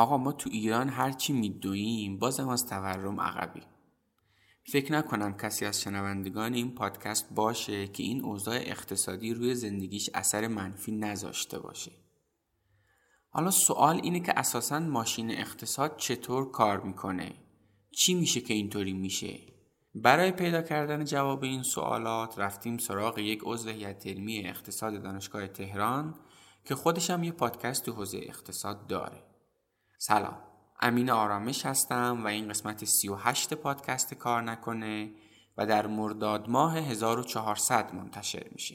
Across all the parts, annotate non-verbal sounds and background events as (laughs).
آقا ما تو ایران هرچی میدوییم بازم از تورم عقبی فکر نکنم کسی از شنوندگان این پادکست باشه که این اوضاع اقتصادی روی زندگیش اثر منفی نذاشته باشه. حالا سوال اینه که اساسا ماشین اقتصاد چطور کار می‌کنه؟ چی میشه که اینطوری میشه؟ برای پیدا کردن جواب این سوالات رفتیم سراغ یک عضو هیئت علمی اقتصاد دانشگاه تهران که خودش هم یه پادکست تو حوزه اقتصاد داره. سلام. امین آرامش هستم و این قسمت 38 پادکست کار نکنه و در مرداد ماه 1400 منتشر میشه.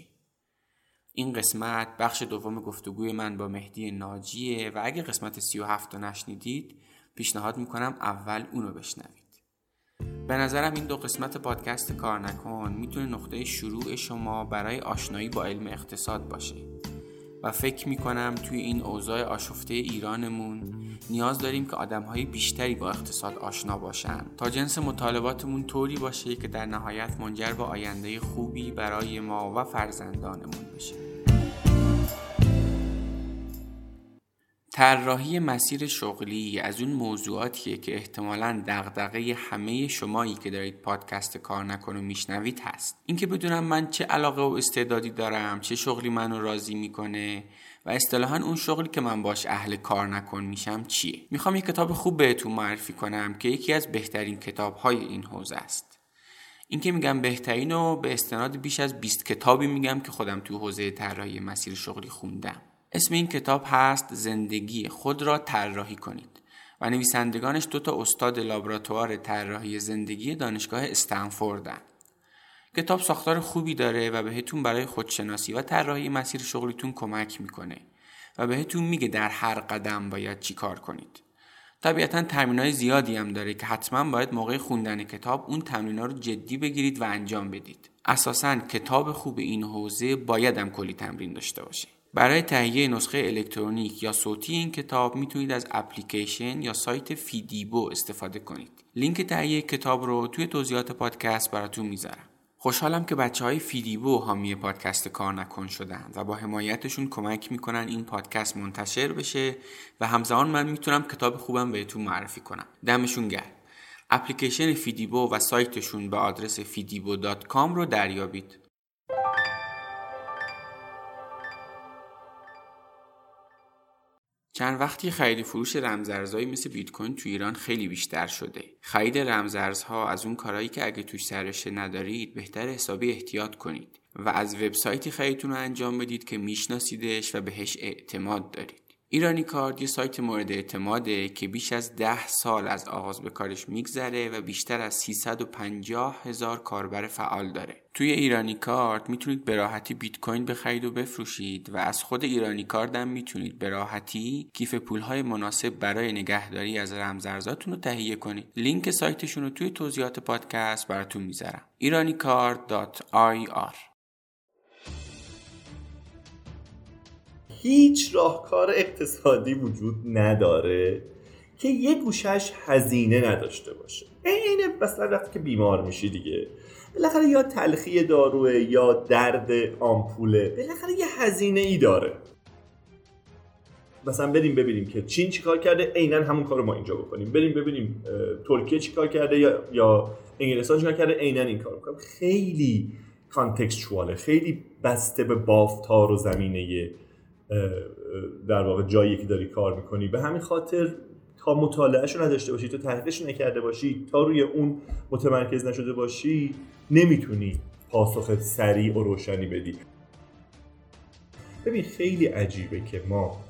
این قسمت بخش دوم گفتگوی من با مهدی ناجیه و اگه قسمت 37 رو نشنیدید پیشنهاد می‌کنم اول اونو بشنوید. به نظرم این دو قسمت پادکست کار نکن می‌تونه نقطه شروع شما برای آشنایی با علم اقتصاد باشه. و فکر می‌کنم توی این اوضاع آشفته ایرانمون نیاز داریم که آدمهای بیشتری با اقتصاد آشنا باشن. تا جنس مطالباتمون طوری باشه که در نهایت منجر به آینده خوبی برای ما و فرزندانمون بشه. طراحی مسیر شغلی از اون موضوعاتیه که احتمالا دغدغه همه شمایی که دارید پادکست کار نکن و میشنوید هست. اینکه بدونم من چه علاقه و استعدادی دارم چه شغلی منو راضی می‌کنه و اصطلاحا اون شغلی که من باش اهل کار نکن میشم چیه؟ می‌خوام یه کتاب خوب بهتون معرفی کنم که یکی از بهترین کتاب های این حوزه است. اینکه میگم بهترین و به استناد بیش از 20 کتابی میگم که خودم تو حوزه طراحی مسیر شغلی خوندم. اسم این کتاب هست زندگی خود را طراحی کنید. و نویسندگانش دو تا استاد لابراتوار طراحی زندگی دانشگاه استنفوردن کتاب ساختار خوبی داره و بهتون برای خودشناسی و طراحی مسیر شغلیتون کمک می‌کنه و بهتون میگه در هر قدم باید چی کار کنید. طبیعتا تمرین های زیادی هم داره که حتما باید موقع خوندن کتاب اون تمرین رو جدی بگیرید و انجام بدید. اساسا کتاب خوب این حوزه باید هم کلی تمرین داشته باشه. برای تهیه نسخه الکترونیک یا صوتی این کتاب می‌تونید از اپلیکیشن یا سایت فیدیبو استفاده کنید. لینک تهیه کتاب رو توی توضیحات پادکست براتون می‌ذارم. خوشحالم که بچه های فیدیبو حامی پادکست کار نکن شدن و با حمایتشون کمک می‌کنن این پادکست منتشر بشه و همزمان من می‌تونم کتاب خوبم بهتون معرفی کنم. دمشون گرم. اپلیکیشن فیدیبو و سایتشون به آدرس fidibo.com رو دریابید. چند وقتی خرید فروش رمزارزهایی مثل بیت کوین تو ایران خیلی بیشتر شده. خرید رمزارزها از اون کارهایی که اگه توش سررشته ندارید بهتر حسابی احتیاط کنید و از وبسایتی خریدتون رو انجام بدید که میشناسیدش و بهش اعتماد دارید. ایرانی کارد یه سایت مورد اعتماده که بیش از ده سال از آغاز به کارش میگذره و بیشتر از 350 هزار کاربر فعال داره. توی ایرانی کارد می‌تونید به راحتی بیت کوین بخرید و بفروشید و از خود ایرانی کارد هم می‌تونید به راحتی کیف پولهای مناسب برای نگهداری از رمزارزاتون رو تهیه کنید. لینک سایتشون رو توی توضیحات پادکست براتون می‌ذارم. iraniCard.ir هیچ راهکار اقتصادی وجود نداره که یه گوشش هزینه نداشته باشه. عین مثلا وقتی که بیمار میشی دیگه. بالاخره یا تلخی داروه یا درد آمپوله. بالاخره یه هزینه ای داره. مثلا بریم ببینیم که چین چیکار کرده. عینا همون کار ما اینجا بکنیم. بریم ببینیم ترکیه چیکار کرده یا یا انگلستان چیکار کرده. عینا این کار بکنیم خیلی کانتکستواله خیلی بسته به بافتار و زمینه در واقع جایی که داری کار می‌کنی. به همین خاطر تا مطالعهش رو نداشته باشی تا تحقیقش نکرده باشی تا روی اون متمرکز نشده باشی نمی‌تونی پاسخ سریع و روشنی بدی. ببین خیلی عجیبه که ما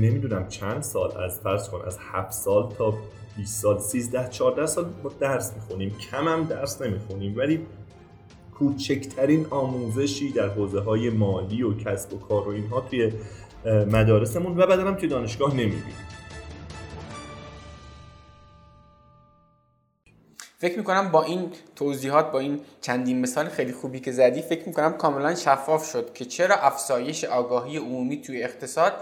نمی‌دونم چند سال از فرض کن از 7 سال تا 20 سال 13 14 سال ما درس می‌خونیم. کم هم درس نمی‌خونیم ولی کوچکترین آموزشی در حوزه های مالی و کسب و کار و اینها توی مدارسمون و بعدا هم توی دانشگاه نمی‌بینیم. فکر می‌کنم با این توضیحات با این چندین مثال خیلی خوبی که زدی فکر می‌کنم کاملا شفاف شد که چرا افزایش آگاهی عمومی توی اقتصاد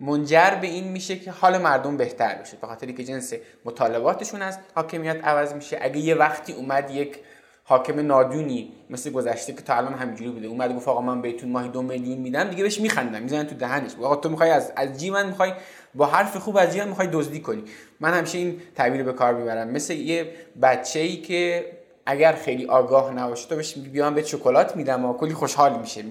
منجر به این میشه که حال مردم بهتر بشه. به خاطری که جنس مطالباتشون از حاکمیت عوض میشه. اگه یه وقتی اومد یک حاکم نادونی مثل گذشته که تا الان همینجوری بوده. اومد گفت آقا من بهتون ماهی دو میلیون میدم. دیگه بهش میخندم. می‌زنن تو دهنش. آقا تو می‌خوای از از جی من می‌خوای با حرف خوب از یه می‌خوای دزدی کنی. من همیشه این تعبیر به کار می‌برم. مثل یه بچه ای که اگر خیلی آگاه نباشه تو بهش بیان به شکلات میدم و کلی خوشحال میشه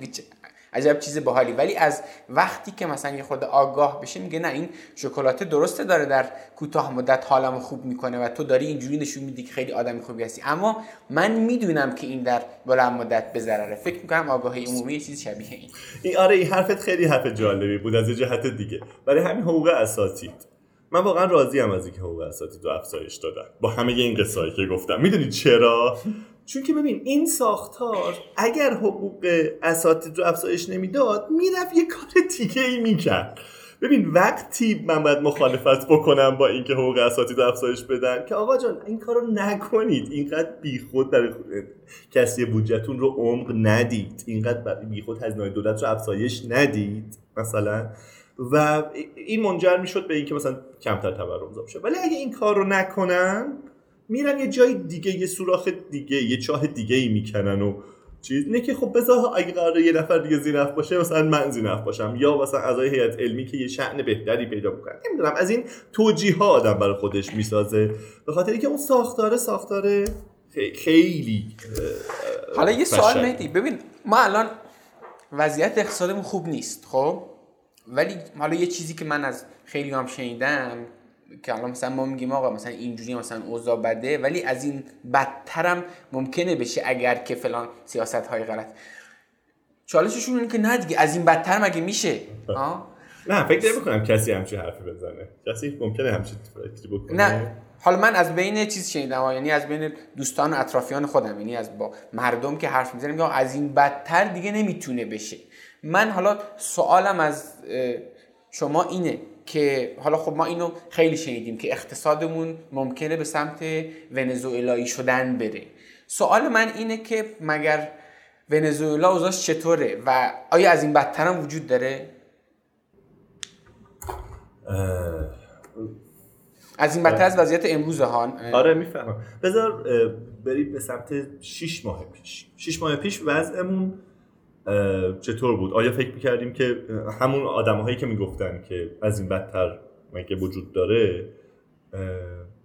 عجب چیز باحالی. ولی از وقتی که مثلا یه خود آگاه بشه میگه نه این شکلات درسته داره در کوتاه مدت حالمو خوب می‌کنه و تو داری اینجوری نشون میدی که خیلی آدمی خوبی هستی. اما من می‌دونم که این در بلند مدت به ضرره فکر می‌کنم آگاهی عمومی چیز شبیه این. این آره این حرفت خیلی حرف جالبی بود از جهت دیگه. برای همین حقوق اساتید. من واقعا راضی ام از اینکه حقوق اساتید رو افزایش دادن. با همه این قصه که گفتم. می‌دونید چرا؟ چون که ببین این ساختار اگر حقوق اساتید رو افزایش نمی‌داد می‌رفت یه کار دیگه ای می‌کرد. ببین وقتی من باید مخالفت بکنم با اینکه حقوق اساتید افزایش بدن که آقا جان این کار رو نکنید. اینقدر بیخود در کسی بودجهتون رو عمق ندید. اینقدر بیخود هزینه دولت رو افزایش ندید مثلا. و این منجر می‌شد به اینکه مثلا کمتر تورم بشه ولی اگه این کار رو نکنن میرن یه جای دیگه یه سوراخ دیگه یه چاه دیگه ای می‌کنن و چیز. اینه که خب بذار اگه قراره یه نفر دیگه زینف باشه مثلا من زینف باشم یا مثلا اعضای هیئت علمی که یه شأن بهتری پیدا بکنن. نمی‌دونم از این توجیه ها آدم برای خودش می‌سازه. به خاطر اینکه اون ساختاره ساختاره خیلی حالا یه سوال مهدی. ببین ما الان وضعیت اقتصادمون خوب نیست خب؟ ولی حالا یه چیزی که من از خیلی هم شنیدم که الان مثلا ما میگیم آقا مثلا اینجوری مثلا اوضاع بده ولی از این بدترم ممکنه بشه اگر که فلان سیاست های غلط. چالششون اینه که نه دیگه از این بدتر مگه میشه؟ نه فکر نمی کسی همچین حرفی بزنه. کسی ممکنه همچین بکنه. نه. حالا من از بین چیز شنیدم یعنی از بین دوستان و اطرافیان خودم. یعنی از با مردم که حرف می‌زنم از این بدتر دیگه نمی‌تونه بشه. من حالا سوالم از شما اینه. که حالا خب ما اینو خیلی شنیدیم که اقتصادمون ممکنه به سمت ونزوئلایی شدن بره. سوال من اینه که مگر ونزوئلا اوضاعش چطوره و آیا از این بدتر هم وجود داره؟ از این بدتر از وضعیت امروز ها آره می‌فهمم بذار بریم به سمت 6 ماه پیش. 6 ماه پیش وضعمون چطور بود؟ آیا فکر می‌کردیم که همون آدم هایی که می‌گفتن که از این بدتر مگه وجود داره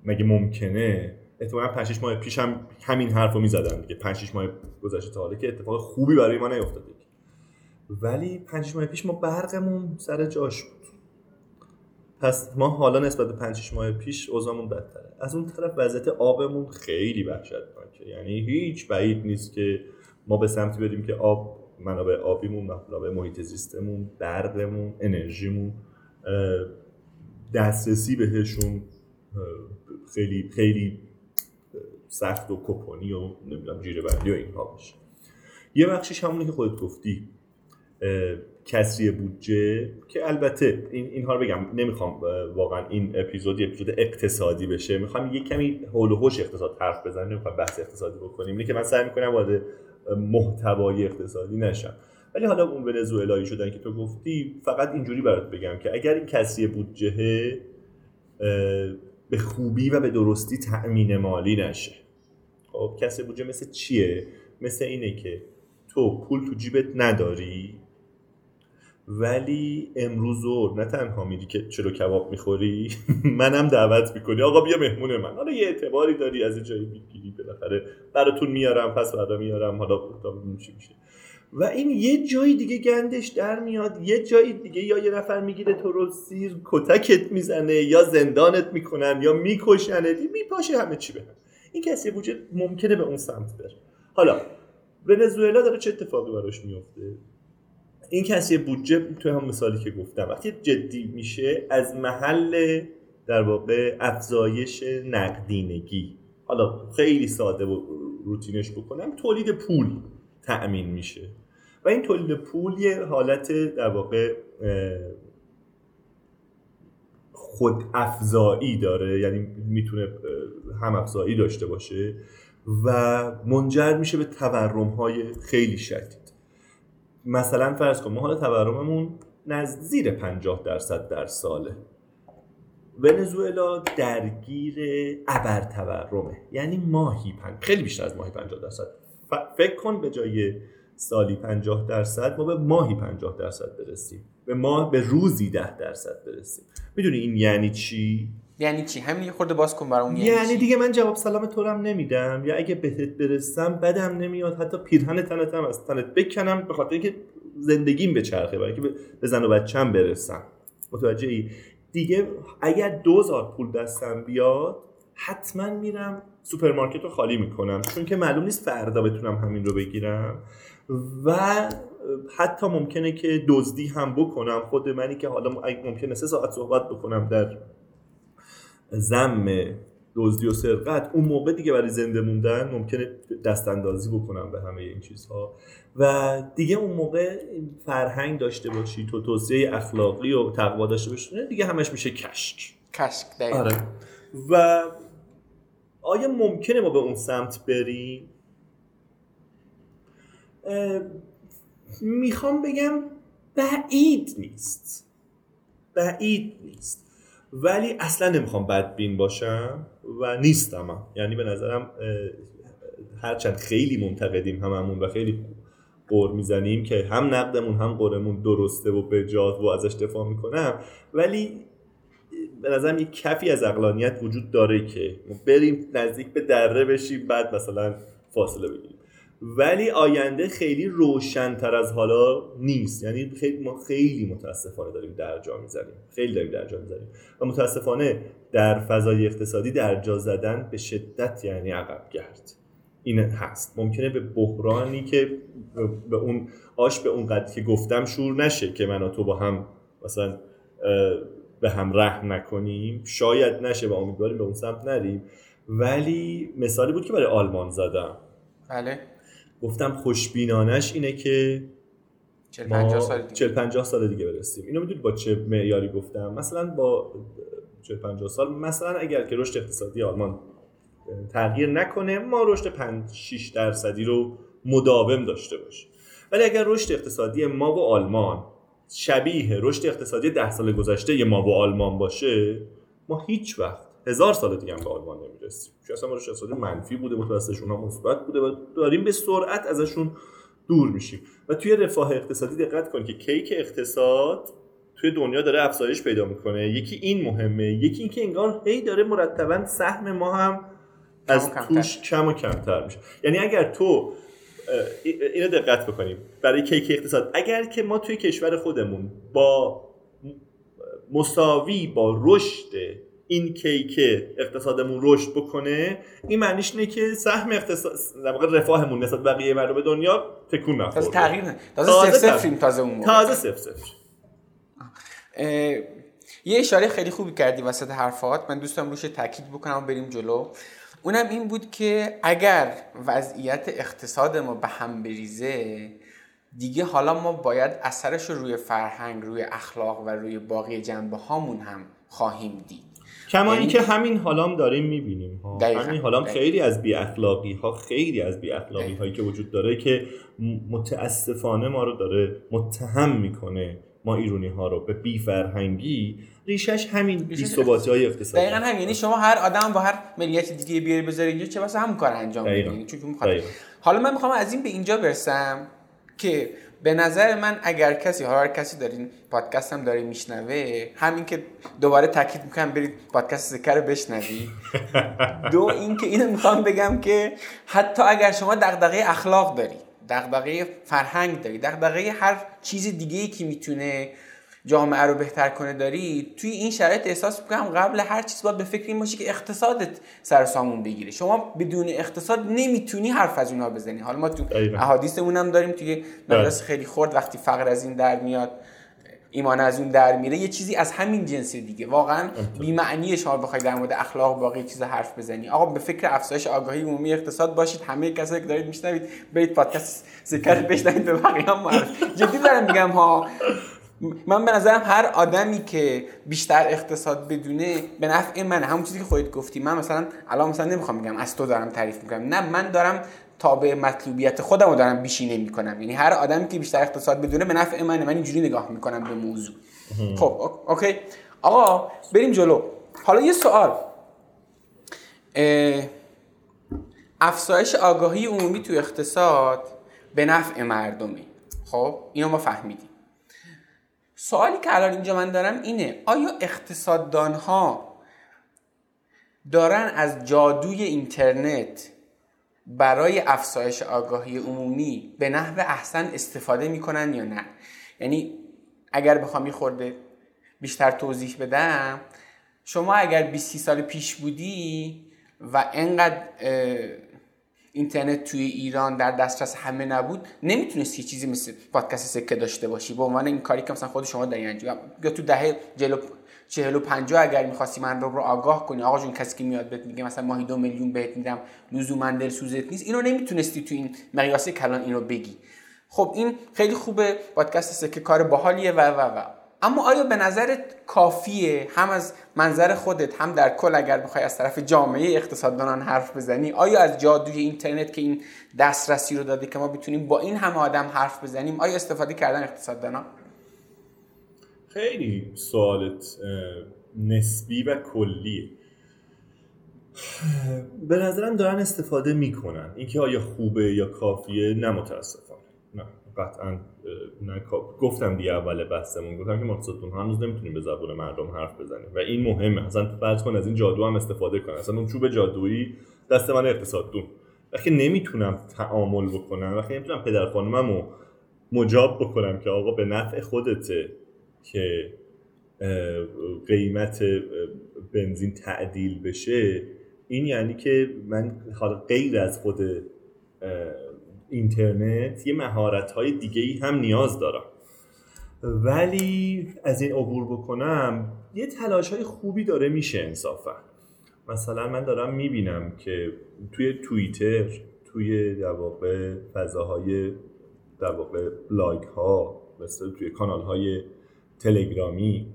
مگه ممکنه؟ احتمالا 5 ماه پیش هم همین حرف رو می‌زدن دیگه. 5 ماه گذشته تا حالا که اتفاق خوبی برای ما نیفتاده. ولی 5 ماه پیش ما برقمون سر جاش بود. پس ما حالا نسبت به 5 ماه پیش اوضاعمون بدتره. از اون طرف وضعیت آبمون خیلی وحشتناکه. یعنی هیچ بعید نیست که ما به سمتی بریم که آب منابع آبیمون منابع محیط زیستمون برقمون انرژیمون دسترسی بهشون خیلی خیلی سخت و کپانی و نمی‌دونم جیره بندی و اینها باشه. یه بخشش همونی که خودت گفتی کسری بودجه که البته این اینها رو بگم نمی‌خوام واقعا این اپیزود اپیزود اقتصادی بشه. می‌خوام یه کمی هول و اقتصاد حرف بزنیم نمی‌خوام بحث اقتصادی بکنیم. اینه که من سعی می‌کنم وارد محتوای اقتصادی نشم. ولی حالا اون ونزوئلایی شدن که تو گفتی فقط اینجوری برات بگم که اگر این کسی بودجه به خوبی و به درستی تأمین مالی نشه. خب کسری بودجه مثل چیه؟ مثل اینه که تو پول تو جیبت نداری. ولی امروز نه تنها میری که چلو کباب می‌خوری (laughs) منم دعوت می‌کنی. آقا بیا مهمون من. حالا یه اعتباری داری از جایی می‌گیری بالاخره. براتون میارم پس بعدا میارم. حالا چی میشه. و این یه جای دیگه گندش در میاد. یه جای دیگه یا یه نفر می‌گیره تو رو سیر کتکت می‌زنه یا زندانت می‌کنن یا میکشنت میپاشه همه چی به این کسی بوجه ممکنه به اون سمت بره. حالا ونزوئلا داره چه اتفاقی براش میفته این کسی بودجه توی هم مثالی که گفتم وقتی جدی میشه از محل در واقع افزایش نقدینگی. حالا خیلی ساده و روتینش بکنم تولید پول تأمین میشه. و این تولید پول یه حالت در واقع خود افزایی داره یعنی می‌تونه هم افزایی داشته باشه و منجر میشه به تورم های خیلی شدید. مثلا فرض کن ما حالا تورممون نزدیک 50 درصد در ساله. ونزوئلا درگیر ابر تورمه. یعنی ماهی پنج خیلی بیشتر از ماهی 50 درصد. فکر کن به جای سالی 50 درصد ما به ماهی 50 درصد برسیم. به ماه به روزی 10 درصد برسیم. می‌دونی این یعنی چی؟ یعنی چی؟ همین یه خورده باز کن برام یعنی, یعنی دیگه من جواب سلام تو هم نمیدم. یا اگه بهت برسم بدم نمیاد. حتی پیرهن تنت هم از تنت بکنم به خاطر اینکه زندگیم بچرخه. برای که به زن و بچم برسم. متوجه ای دیگه اگر دوزار پول دستم بیاد حتما میرم سوپرمارکت رو خالی می‌کنم. چون که معلوم نیست فردا بتونم همین رو بگیرم. و حتی ممکنه که دزدی هم بکنم. خود منی که حالا ممکنه سه ساعت صحبت بکنم در زم دزدی و سرقت اون موقع دیگه برای زنده موندن ممکنه دست اندازی بکنم به همه این چیزها. و دیگه اون موقع فرهنگ داشته باشی تو توصیه اخلاقی و تقوا داشته باشی دیگه همش میشه کشک. کشک آره. و آیا ممکنه ما به اون سمت بریم؟ می‌خوام بگم بعید نیست. بعید نیست. ولی اصلا نمی‌خوام بدبین باشم و نیستم هم. یعنی به نظرم هرچند خیلی منتقدیم هممون و خیلی قور می‌زنیم که هم نقدمون هم قرمون درسته و بجاز و ازش دفاع می‌کنم ولی به نظرم یک کفی از اقلانیت وجود داره که بریم نزدیک به دره بشیم بعد مثلا فاصله بگیریم ولی آینده خیلی روشنتر از حالا نیست. یعنی خیلی ما خیلی متاسفانه داریم درجا می‌زنیم. خیلی داریم درجا می‌زنیم. و متاسفانه در فضای اقتصادی درجا زدن به شدت یعنی عقب گرد این هست. ممکنه به بحرانی که به اون آش به اون قدری که گفتم شور نشه که من و تو با هم مثلا به هم رحم نکنیم. شاید نشه و امیدواریم به اون سمت نریم. ولی مثالی بود که برای آلمان زدم. بله. گفتم خوشبینانش اینه که 40 50 سال دیگه. 40 50 سال دیگه برسیم. اینو می‌دونید با چه معیاری گفتم؟ مثلا با 40 50 سال مثلا اگر که رشد اقتصادی آلمان تغییر نکنه ما رشد 5 6 درصدی رو مداوم داشته باشیم. ولی اگر رشد اقتصادی ما و آلمان شبیه رشد اقتصادی ده سال گذشته ما و آلمان باشه ما هیچ وقت هزار سال دیگه هم به آلمان نمی‌رسیم. چون اصلا رشد اقتصادی منفی بوده متوسطشون هم مثبت بوده و داریم به سرعت ازشون دور میشیم. و توی رفاه اقتصادی دقت کن که کیک اقتصاد توی دنیا داره افزایش پیدا می‌کنه. یکی این مهمه یکی اینکه انگار هی داره مرتبا سهم ما هم از توش کم و کمتر میشه. یعنی اگر تو اینو دقت بکنیم. برای کیک اقتصاد اگر که ما توی کشور خودمون با مساوی با رشد این کیک اقتصادمون رشد بکنه این معنیش اینه که سهم اقتصاد در واقع رفاهمون نسبت بقیه مردم دنیا تکون نخورده. تازه تغییر نه. تازه صفر صفریم تازه اون تازه صفر صفر. یه اشاره خیلی خوبی کردی وسط حرفات. من دوستم روش تاکید بکنم و بریم جلو. اونم این بود که اگر وضعیت اقتصاد ما به هم بریزه دیگه حالا ما باید اثرش رو روی فرهنگ روی اخلاق و روی باقی جنبه هامون هم خواهیم دید. کما یعنی... اینکه همین حالام داریم می‌بینیم ها. همین حالام خیلی از بی اخلاقی ها خیلی از بی اخلاقی هایی که وجود داره که متاسفانه ما رو داره متهم می‌کنه ما ایرونی ها رو. به بی فرهنگی ریشش همین بی ثباتی های اقتصادی. دقیقاً همین. یعنی شما هر آدم با هر ملیت دیگه بیاری بذاری اینجا چه واسه همون کار انجام میدین چون حالا من می‌خوام از این به اینجا برسم که به نظر من اگر کسی حالا هر کسی دارین پادکست هم داره میشنوه همین که دوباره تاکید می‌کنم برید پادکست ذکر بشنوی. (laughs) دو اینکه اینو می‌خوام بگم که حتی اگر شما دغدغه اخلاق داری دغدغه فرهنگ داری دغدغه هر چیز دیگه ای که می‌تونه جامعه رو بهتر کنه داری توی این شرایط احساس می‌کنم قبل هر چیز باید به فکر این باشی که اقتصادت سر سامون بگیره. شما بدون اقتصاد نمی‌تونی حرف از اونها بزنی. حالا ما تو احادیثمون هم داریم توی بله. مدرسه خیلی خورد وقتی فقر از این در میاد ایمان از اون در میره یه چیزی از همین جنس دیگه. واقعا بی معنی شما بخواید در مورد اخلاق باقی چیز حرف بزنی. آقا به فکر افزایش آگاهی عمومی اقتصاد باشید. همه کسایی که دارید میشنوید برید پادکست ذکر بشنوید. به بقیه هم جدی دارم میگم ها. من به نظرم هر آدمی که بیشتر اقتصاد بدونه به نفع من همون چیزی که خودت گفتی. من مثلا الان مثلا نمی‌خوام بگم از تو دارم تعریف می‌کنم. نه من دارم تابع مطلوبیت خودم رو دارم بیشینه می‌کنم. یعنی هر آدمی که بیشتر اقتصاد بدونه به نفع منه. من اینجوری نگاه می‌کنم به موضوع. خب اوکی. آقا بریم جلو. حالا یه سوال. افزایش آگاهی عمومی تو اقتصاد به نفع مردمه. خب اینو ما فهمیدیم. سوالی که الان اینجا من دارم اینه آیا اقتصاددان ها دارن از جادوی اینترنت برای افزایش آگاهی عمومی به نحو احسن استفاده می‌کنن یا نه؟ یعنی اگر بخوام خورده بیشتر توضیح بدم شما اگر 20 سال پیش بودی و انقدر اینترنت توی ایران در دسترس همه نبود نمی‌تونستی چیزی مثل پادکست سکه داشته باشی. به عنوان این کاری که مثلا خود شما داری انجام یا تو دهه جلو چهل و پنجاه اگر می‌خواستی من رو آگاه کنی آقا جون کسی که میاد بهت میگه مثلا ماهی دو میلیون بهت میدم لزوما دلسوزت نیست. اینو نمی‌تونستی تو این مقیاس کلان اینو بگی. خب این خیلی خوبه. پادکست سکه کار باحالیه و و و. اما آیا به نظرت کافیه هم از منظر خودت هم در کل اگر بخوای از طرف جامعه اقتصاددانان حرف بزنی آیا از جادوی اینترنت که این دسترسی رو داده که ما بتونیم با این همه آدم حرف بزنیم آیا استفاده کردن اقتصاددانان؟ خیلی سوالت نسبی و کلیه. (sighs) به نظرم دارن استفاده می‌کنن. اینکه آیا خوبه یا کافیه نه متاسفانه. نه. قطعا نه گفتم دیگه اول بحثمون گفتم که مقصدتون هنوز نمی‌تونیم به زبون مردم حرف بزنیم. و این مهمه. اصلا فرض کن از این جادو هم استفاده کنن. اصلا اون چوب جادویی دست من اقتصاددون وقتی نمی‌تونم تعامل بکنم وقتی نمی‌تونم پدر خانممو مجاب بکنم که آقا به نفع خودته که قیمت بنزین تعدیل بشه این یعنی که من حالا غیر از خود اینترنت یه مهارت های دیگه ای هم نیاز دارم. ولی از این عبور بکنم یه تلاش های خوبی داره میشه انصافا. مثلا من دارم می‌بینم که توی توییتر توی در واقع فضاهای در واقع بلاگ ها مثل توی کانال های تلگرامی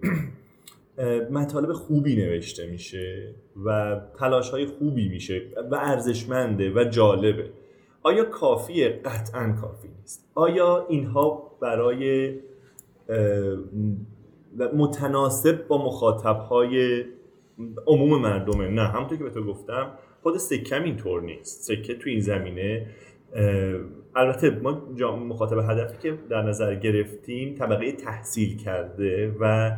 (clears throat) مطالب خوبی نوشته میشه و تلاش های خوبی میشه و ارزشمنده و جالبه. آیا کافیه؟ قطعا کافی نیست. آیا اینها برای متناسب با مخاطب های عموم مردمه؟ نه همونطور که به تو گفتم خود سکم اینطور نیست. سکه تو این زمینه البته ما مخاطب هدفی که در نظر گرفتیم طبقه تحصیل کرده و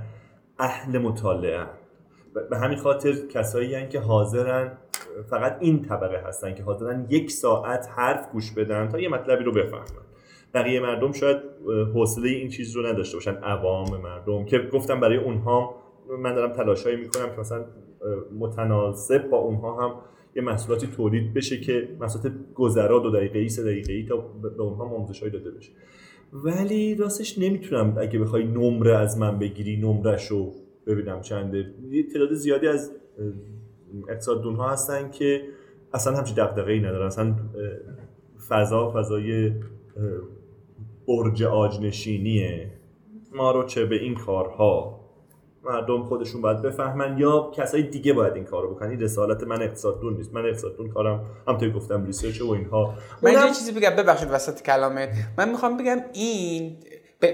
اهل مطالعه. به همین خاطر کسایی هن که حاضرن فقط این طبقه هستن که حاضرن یک ساعت حرف گوش بدن تا یه مطلبی رو بفهمن. بقیه مردم شاید حوصله این چیز رو نداشته باشن. عوام مردم که گفتم برای اونها من دارم تلاشایی می‌کنم که مثلا متناسب با اونها هم یه محصولاتی تولید بشه که محصولات گذرا دو دقیقه ای سه دقیقه ای تا به اونها آموزش داده بشه. ولی راستش نمی‌تونم اگه بخوای نمره از من بگیری نمرش رو ببینم چنده. تعداد زیادی از اقتصاددون ها هستن که اصلا همچی دقدقه ای ندارن. اصلا فضا فضای برج آجنشینیه. ما رو چه به این کارها؟ مردم خودشون باید بفهمن یا کسای دیگه باید این کارو بکنن. این رسالت من اقتصاددون نیست. من اقتصاددون کارم همونطوری گفتم research و اینها. من یه چیزی بگم. ببخشید وسط کلامت. من می‌خوام بگم این ب...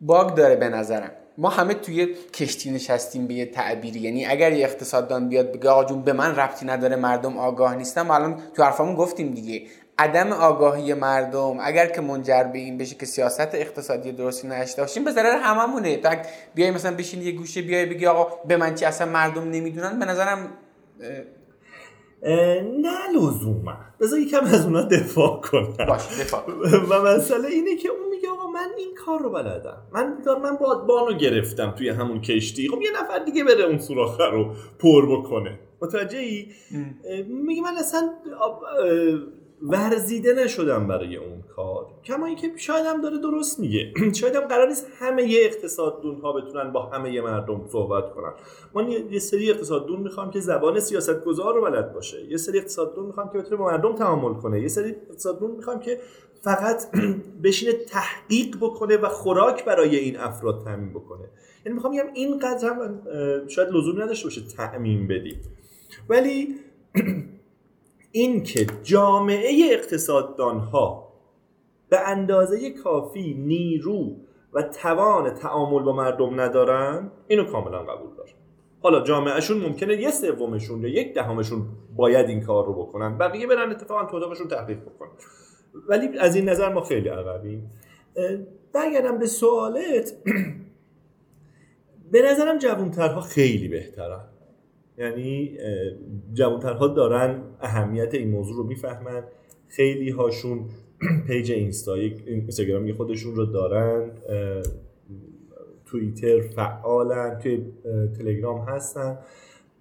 bug داره به نظرم. ما همه توی کشتی نشستیم به یه تعبیری. یعنی اگر یه اقتصاددان بیاد بگه آقا جون به من ربطی نداره مردم آگاه نیستن الان تو حرفامون گفتیم دیگه. عدم آگاهی مردم اگر که منجر به این بشه که سیاست اقتصادی درستی نداشته باشیم به ضرر هممونه. تا بیای مثلا بشین یه گوشه بیای بگی آقا به من چی اصلا مردم نمی‌دونن به نظرم نه لزوما. بذار یکم از اونا دفاع کنم. باش دفاع. و مسئله اینه که اون میگه آقا من این کار رو بلدم. من من بادبانو گرفتم توی همون کشتی. خب یه نفر دیگه بره اون سوراخ رو پر بکنه. متوجه ای میگه من اصلا ورزیده نشدم برای اون کار. کما اینکه شاید هم داره درست میگه. (clears throat) شاید هم قرار نیست همه اقتصاددون ها بتونن با همه مردم صحبت کنن. ما یه سری اقتصاددون می‌خوام که زبان سیاستگزار رو بلد باشه. یه سری اقتصاددون می‌خوام که بتونه با مردم تعامل کنه. یه سری اقتصاددون می‌خوام که فقط (clears throat) بشینه تحقیق بکنه و خوراک برای این افراد تامین بکنه. یعنی می‌خوام بگم این قدر هم شاید لزوم نداشته باشه تأمین بدیم ولی (clears throat) این که جامعه اقتصاددان ها به اندازه کافی نیرو و توان تعامل با مردم ندارن اینو کاملا قبول دارم حالا جامعهشون ممکنه یه سومشون یا یک دهمشون باید این کار رو بکنن بقیه برن اتفاقا تو اتاقشون تحقیق بکنن. ولی از این نظر ما خیلی عقبیم. برگردم به سوالت. (clears throat) به نظرم جوانترها خیلی بهترن. یعنی جوانترها دارن اهمیت این موضوع رو می‌فهمن. خیلی هاشون (clears throat) پیج اینستا اینستاگرامی خودشون رو دارن توییتر فعالن توی تلگرام هستن.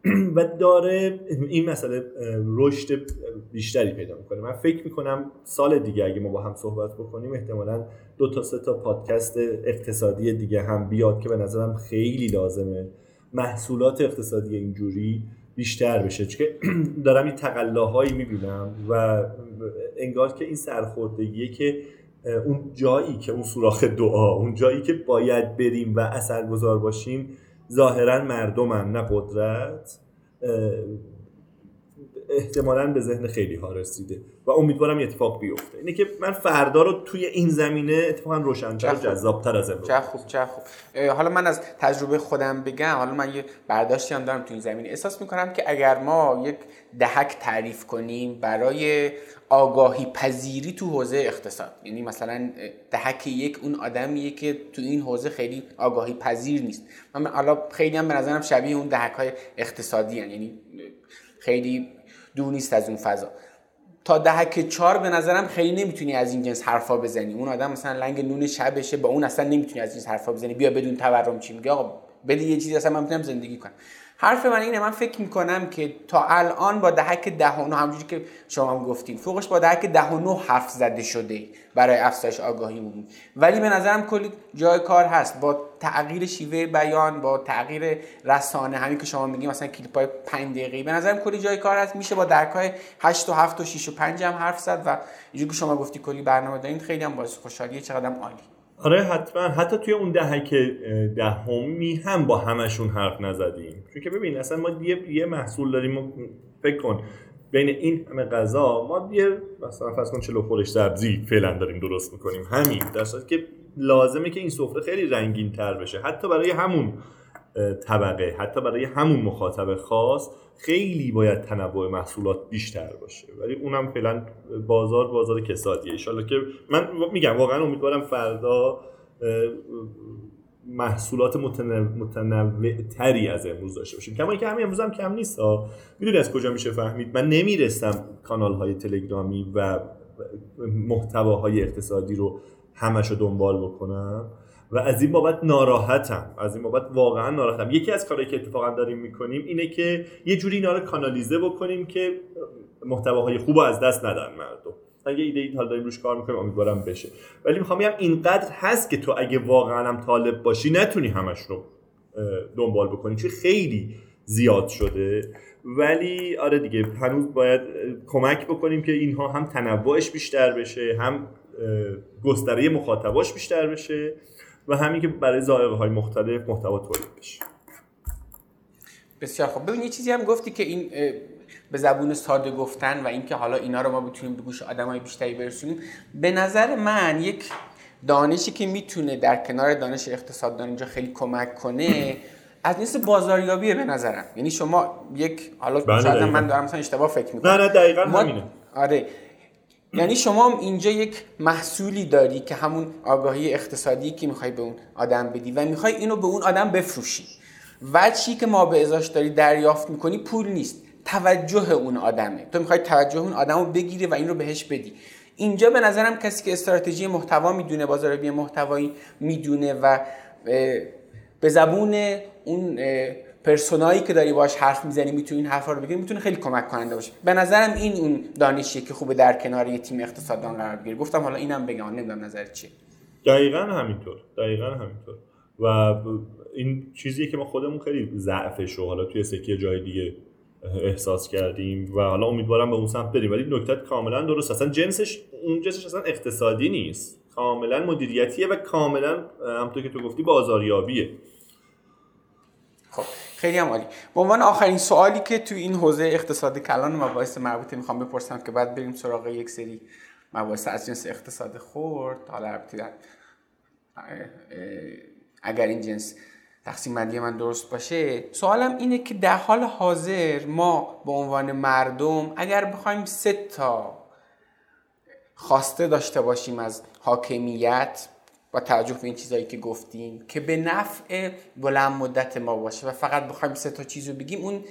(clears throat) و داره این مسئله رشد بیشتری پیدا می‌کنه. من فکر می‌کنم سال دیگه اگه ما با هم صحبت بکنیم احتمالا دو تا سه تا پادکست اقتصادی دیگه هم بیاد که به نظرم خیلی لازمه. محصولات اقتصادی اینجوری بیشتر بشه. چون دارم این تقلاهایی می‌بینم و انگار که این سرخوردگیه که اون جایی که اون سوراخ دعا اون جایی که باید بریم و اثرگذار باشیم ظاهرا مردمن نه قدرت. احتمالا به ذهن خیلی ها رسیده و امیدوارم اتفاق بیفته. اینه که من فردا رو توی این زمینه اتفاقا روشنتر و جذابتر از امروز چه خوب چه خوب. حالا من از تجربه خودم بگم. حالا من یه برداشتی هم دارم توی این زمینه. احساس می‌کنم که اگر ما یک دهک تعریف کنیم برای آگاهی پذیری تو حوزه اقتصاد یعنی مثلا دهک یک اون آدمیه که تو این حوزه خیلی آگاهی پذیر نیست. من حالا خیلی هم به نظرم شبیه اون دهک های اقتصادی هن. یعنی خیلی دور نیست از اون فضا. تا دهک چهار به نظرم خیلی نمی‌تونی از این جنس حرفا بزنی. اون آدم مثلا لنگ نون شبشه با اون اصلا نمی‌تونی از این جنس حرفا بزنی. بیا بدون تورم چی میگه آقا بده یه چیزی اصلا من می‌تونم زندگی کنم. حرف من اینه من فکر می‌کنم که تا الان با دهک ده و همجوری که شما هم گفتین فوقش با دهک ده و حرف زده شده برای افزایش آگاهی بود ولی به نظرم کلی جای کار هست. با تغییر شیوه بیان با تغییر رسانه. همین که شما میگیم مثلا کلیپ های 5 دقیقه‌ای. به نظرم کلی جای کار هست. میشه با درک های 8 و 7 و 6 و 5 هم حرف زد و اینجوری که شما گفتی کلی برنامه دارین خیلی هم باعث خوشحالیه چقدر عالی. آره حتما. حتی توی اون دهک دهمی هم با همشون حرف نزدیم. چون که ببین اصلا ما یه, یه محصول داریم فکر کن بین این همه غذا ما یه مثلا فرض کن چلو خورش سبزی فعلا داریم درست می‌کنیم. همین. در که لازمه که این سفره خیلی رنگین تر بشه. حتی برای همون طبقه حتی برای همون مخاطب خاص خیلی باید تنوع محصولات بیشتر باشه. ولی اونم فعلا بازار بازار کسادیه. ان که من میگم واقعا امیدوارم فردا محصولات متنوع تری از امروز داشته باشیم. کما که همین امروز هم کم نیست می‌دونی از کجا میشه فهمید؟ من نمی‌رسم کانال های تلگرامی و محتواهای اقتصادی رو همش رو دنبال بکنم و از این بابت ناراحتم. از این بابت واقعا ناراحتم. یکی از کارهایی که اتفاقا داریم می‌کنیم اینه که یه جوری اینا رو کانالیزه بکنیم که محتواهای خوب از دست ندن مردم. اگه ایده ای حال داریم روش کار می‌کنیم امیدوارم بشه. ولی می‌خوام بگم اینقدر هست که تو اگه واقعا هم طالب باشی نتونی همش رو دنبال بکنی چون خیلی زیاد شده. ولی آره دیگه هنوز باید کمک بکنیم که اینها هم تنوعش بیشتر بشه هم گستره مخاطباش بیشتر بشه و همین که برای ذائقه های مختلف محتوا تولید بشه. بسیار خب ببین یه چیزی هم گفتی که این به زبون ساده گفتن و اینکه حالا اینا رو ما بتونیم به گوش های بیشتری برسونیم به نظر من یک دانشی که می‌تونه در کنار دانش اقتصاددان اینجا خیلی کمک کنه از نیست بازاریابیه به نظرم. یعنی شما یک حالا بله، شاید من دارم مثلا اشتباه فکر می‌کنم. نه نه دقیقا همینه. آره. یعنی شما اینجا یک محصولی داری که همون آگاهی اقتصادی که می‌خوای به اون آدم بدی و می‌خوای اینو به اون آدم بفروشی. و چی که ما به ازاش داری دریافت می‌کنی پول نیست. توجه اون آدمه. تو می‌خوای توجه اون آدم رو بگیری و این رو بهش بدی. اینجا به نظرم کسی که استراتژی محتوا می‌دونه بازاریابی محتوایی می‌دونه و به زبون اون پرسونایی که داری باش حرف می‌زنی می‌تونی این حرفا رو بگیری می‌تونه خیلی کمک کننده باشه به نظرم این اون دانشیه که خوبه در کنار یه تیم اقتصاددان قرار بگیره. گفتم حالا اینم بگم نمی‌دونم نظر چیه. دقیقا همینطور دقیقا همینطور. و این چیزیه که ما خودمون خیلی ضعفش و حالا توی سکه جای دیگه احساس کردیم و حالا امیدوارم به اون سمت بریم. ولی نکته کاملا درست. اصلا جنسش اون جنسش اصلا اقتصادی نیست. کاملا مدیریتیه و کاملا همونطور که تو گفتی بازاریابیه. خب. خیلی هم عالی. به عنوان آخرین سوالی که تو این حوزه اقتصاد کلان مباحث مربوطه می‌خوام بپرسم که بعد بریم سراغ یک سری مباحث از جنس اقتصاد خورد حالا اگر این جنس تقسیم بندی من درست باشه سوالم اینه که در حال حاضر ما به عنوان مردم اگر بخوایم سه تا خواسته داشته باشیم از حاکمیت با توجه به این چیزایی که گفتیم که به نفع بلند مدت ما باشه و فقط بخوایم سه تا چیز رو بگیم اون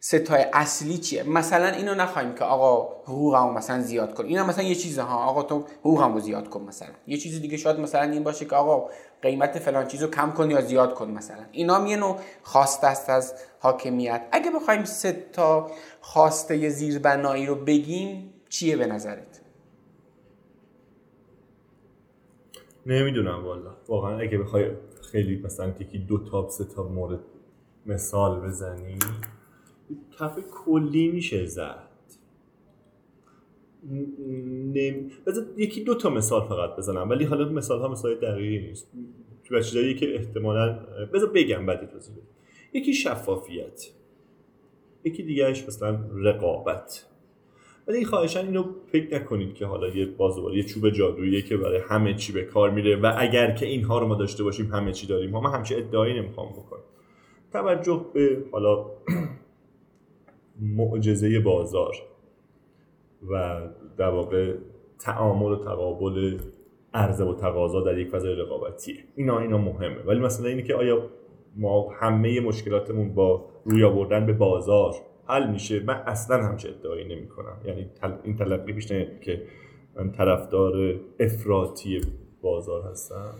ستای اصلی چیه؟ مثلا اینو نخواهیم که آقا حقوقمو مثلا زیاد کن. اینا مثلا یه چیزه ها. آقا تو حقوقمو زیاد کن مثلا. یه چیز دیگه شاید مثلا این باشه که آقا قیمت فلان چیزو کم کن یا زیاد کن مثلا. اینا یه نوع خواسته است از حاکمیت. اگه بخوایم سه تا خواسته زیربنایی رو بگیم چیه به نظرت؟ نمی‌دونم والا. واقعا اگه بخوای خیلی مثلا یکی دو تا سه تا مورد مثال بزنی کف کلی میشه زد نمی... یکی دو تا مثال فقط بزنم ولی حالا مثال ها مثال دقیقی نیست. تو چیزایی که احتمالا بذار بگم بعدی توضیح یکی شفافیت یکی دیگهش مثلا رقابت. ولی خواهشان اینو فکر نکنید که حالا یه بازوبال یه چوب جادویی که برای همه چی به کار میره و اگر که اینها رو ما داشته باشیم همه چی داریم. ما همچه ادعایی نمی‌خوام بکنم. توجه به حالا معجزه بازار و در واقع تعامل و تقابل عرضه و تقاضا در یک فضای رقابتیه. اینا اینا مهمه. ولی مثلا اینه که آیا ما همه مشکلاتمون با روی آوردن به بازار حل میشه. من اصلا همچه ادعایی نمی کنم یعنی این تلقی پیش که من طرفدار افراطی بازار هستم.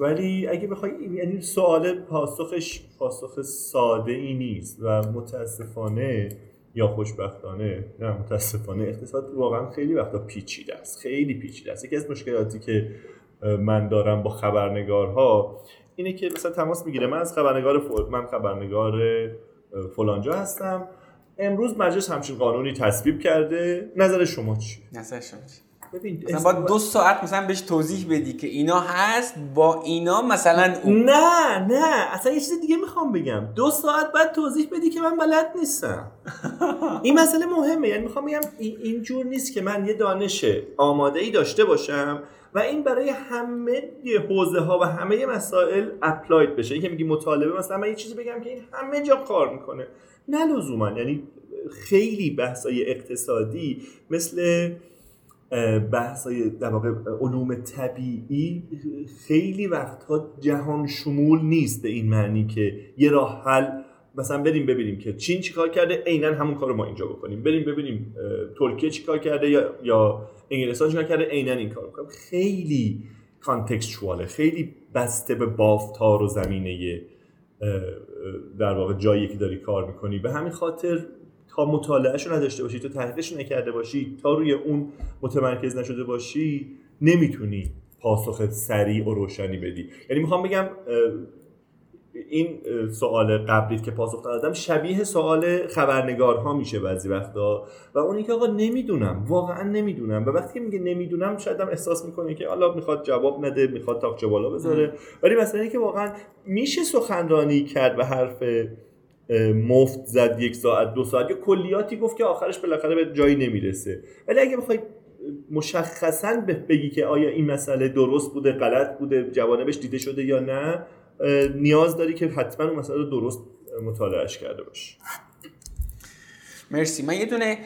ولی اگه بخوای یعنی سوال پاسخش پاسخ ساده ای نیست و متاسفانه یا خوشبختانه نه متاسفانه اقتصاد واقعا خیلی وقتا پیچیده است. خیلی پیچیده است. یکی از مشکلاتی که من دارم با خبرنگارها اینه که مثلا تماس می‌گیره. من از خبرنگار من خبرنگار فلانجا هستم. امروز مجلس همچین قانونی تصویب کرده. نظر شما چی نظر شما چی ببین مثلا با دو ساعت مثلا بهش توضیح بدی که اینا هست با اینا مثلا اون... نه نه. اصلا یه چیز دیگه می‌خوام بگم. دو ساعت بعد توضیح بدی که من بلد نیستم. (laughs) این مسئله مهمه. یعنی می‌خوام بگم اینجور نیست که من یه دانش آماده ای داشته باشم و این برای همه حوزه ها و همه مسائل اپلاید بشه. این که میگی مطالبه مثلا من یه چیزی بگم که این همه جا کار می‌کنه. نه لزوما یعنی خیلی بحثای اقتصادی مثل بحثای در واقع علوم طبیعی خیلی وقتها جهان شمول نیست به این معنی که یه راه حل. مثلا بریم ببینیم که چین چیکار کرده عینا همون کار رو ما اینجا بکنیم. بریم ببینیم ترکیه چیکار کرده یا یا انگلستان چیکار کرده عینا این کار بکنیم. خیلی کانتکستواله خیلی بسته به بافتار و زمینه در واقع جایی که داری کار می‌کنی. به همین خاطر تا مطالعهش رو نداشته باشی تا تحقیقش نکرده باشی تا روی اون متمرکز نشده باشی نمی‌تونی پاسخ سریع و روشنی بدی. یعنی می‌خوام بگم این سوال قبلی که پاسخ دادم شبیه سوال خبرنگارها میشه بعضی وقتا. و اون که آقا نمی‌دونم واقعا نمی‌دونم. و وقتی میگه نمی‌دونم شاید هم احساس می‌کنه که حالا می‌خواد جواب نده می‌خواد تاقچه بالا بذاره. ولی مثلا که واقعا میشه سخنرانی کرد و حرف مفت زد یک ساعت دو ساعت. یا کلیاتی گفت که آخرش بالاخره به جایی نمی‌رسه. ولی اگه بخوای مشخصا بگی که آیا این مسئله درست بوده غلط بوده جوانبش دیده شده یا نه نیاز داری که حتما اون مسئله رو درست مطالعهش کرده باشی. مرسی. من یه دونه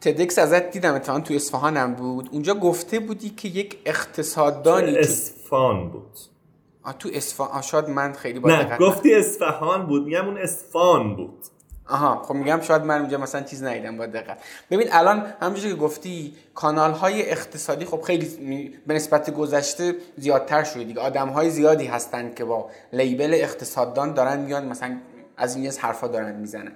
تدکس ازت دیدم اتفاقا تو اصفهانم بود. اونجا گفته بودی که یک اقتصاددانی اصفهان بود. تو اصفهان. شاید من خیلی با نه گفتی اصفهان بود. میگم اون اصفهان بود. آها خب میگم شاید من اونجا مثلا چیز ندیدم با دقت. ببین الان همونجوری که گفتی کانال های اقتصادی خب خیلی به نسبت گذشته زیادتر شده دیگه. آدم های زیادی هستند که با لیبل اقتصاددان دارن میان مثلا از این حرفا دارن می‌زنن.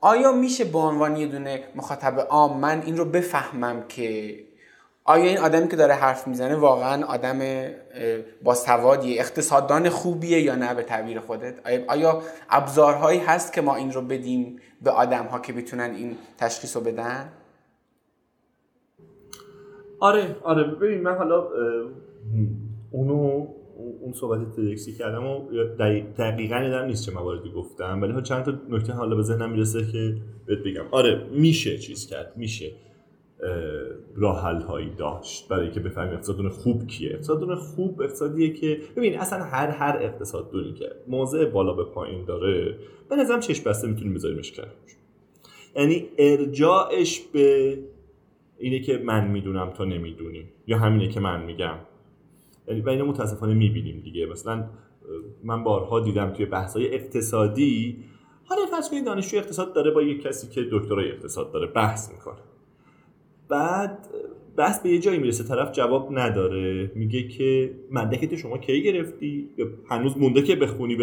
آیا میشه به عنوان یه دونه مخاطب عام من این رو بفهمم که آیا این آدمی که داره حرف می‌زنه واقعا آدم باسوادیه اقتصاددان خوبیه یا نه به تعبیر خودت؟ آیا ابزارهایی هست که ما این رو بدیم به آدم ها که بتونن این تشخیص رو بدن؟ آره آره. ببین من حالا اونو اون صحبت تدکسی کردم و دقیقا یادم نیست چه مواردی گفتم ولی چند تا نکته حالا به ذهنم می‌رسه که بهت بگم. آره میشه چیز کرد میشه. راه هایی داشت برای که بفهمیم اقتصادون خوب کیه. اقتصادون خوب اقتصادیه که ببین اصلا هر هر اقتصاددونی که موضع بالا به پایین داره به نظرم چشم بسته می‌تونیم بذاریمش کرد یعنی ارجاعش به اینه که من می‌دونم تو نمی‌دونی یا همینه که من میگم. یعنی و اینو متاسفانه می‌بینیم دیگه. مثلا من بارها دیدم توی بحث‌های اقتصادی حالا فرض کنید دانشجو اقتصاد داره با یک کسی که دکترای اقتصاد داره بحث می‌کنه. بعد بحث به یه جایی می‌رسه طرف جواب نداره. میگه که مدرکت شما کی گرفتی؟ هنوز مونده که بخونی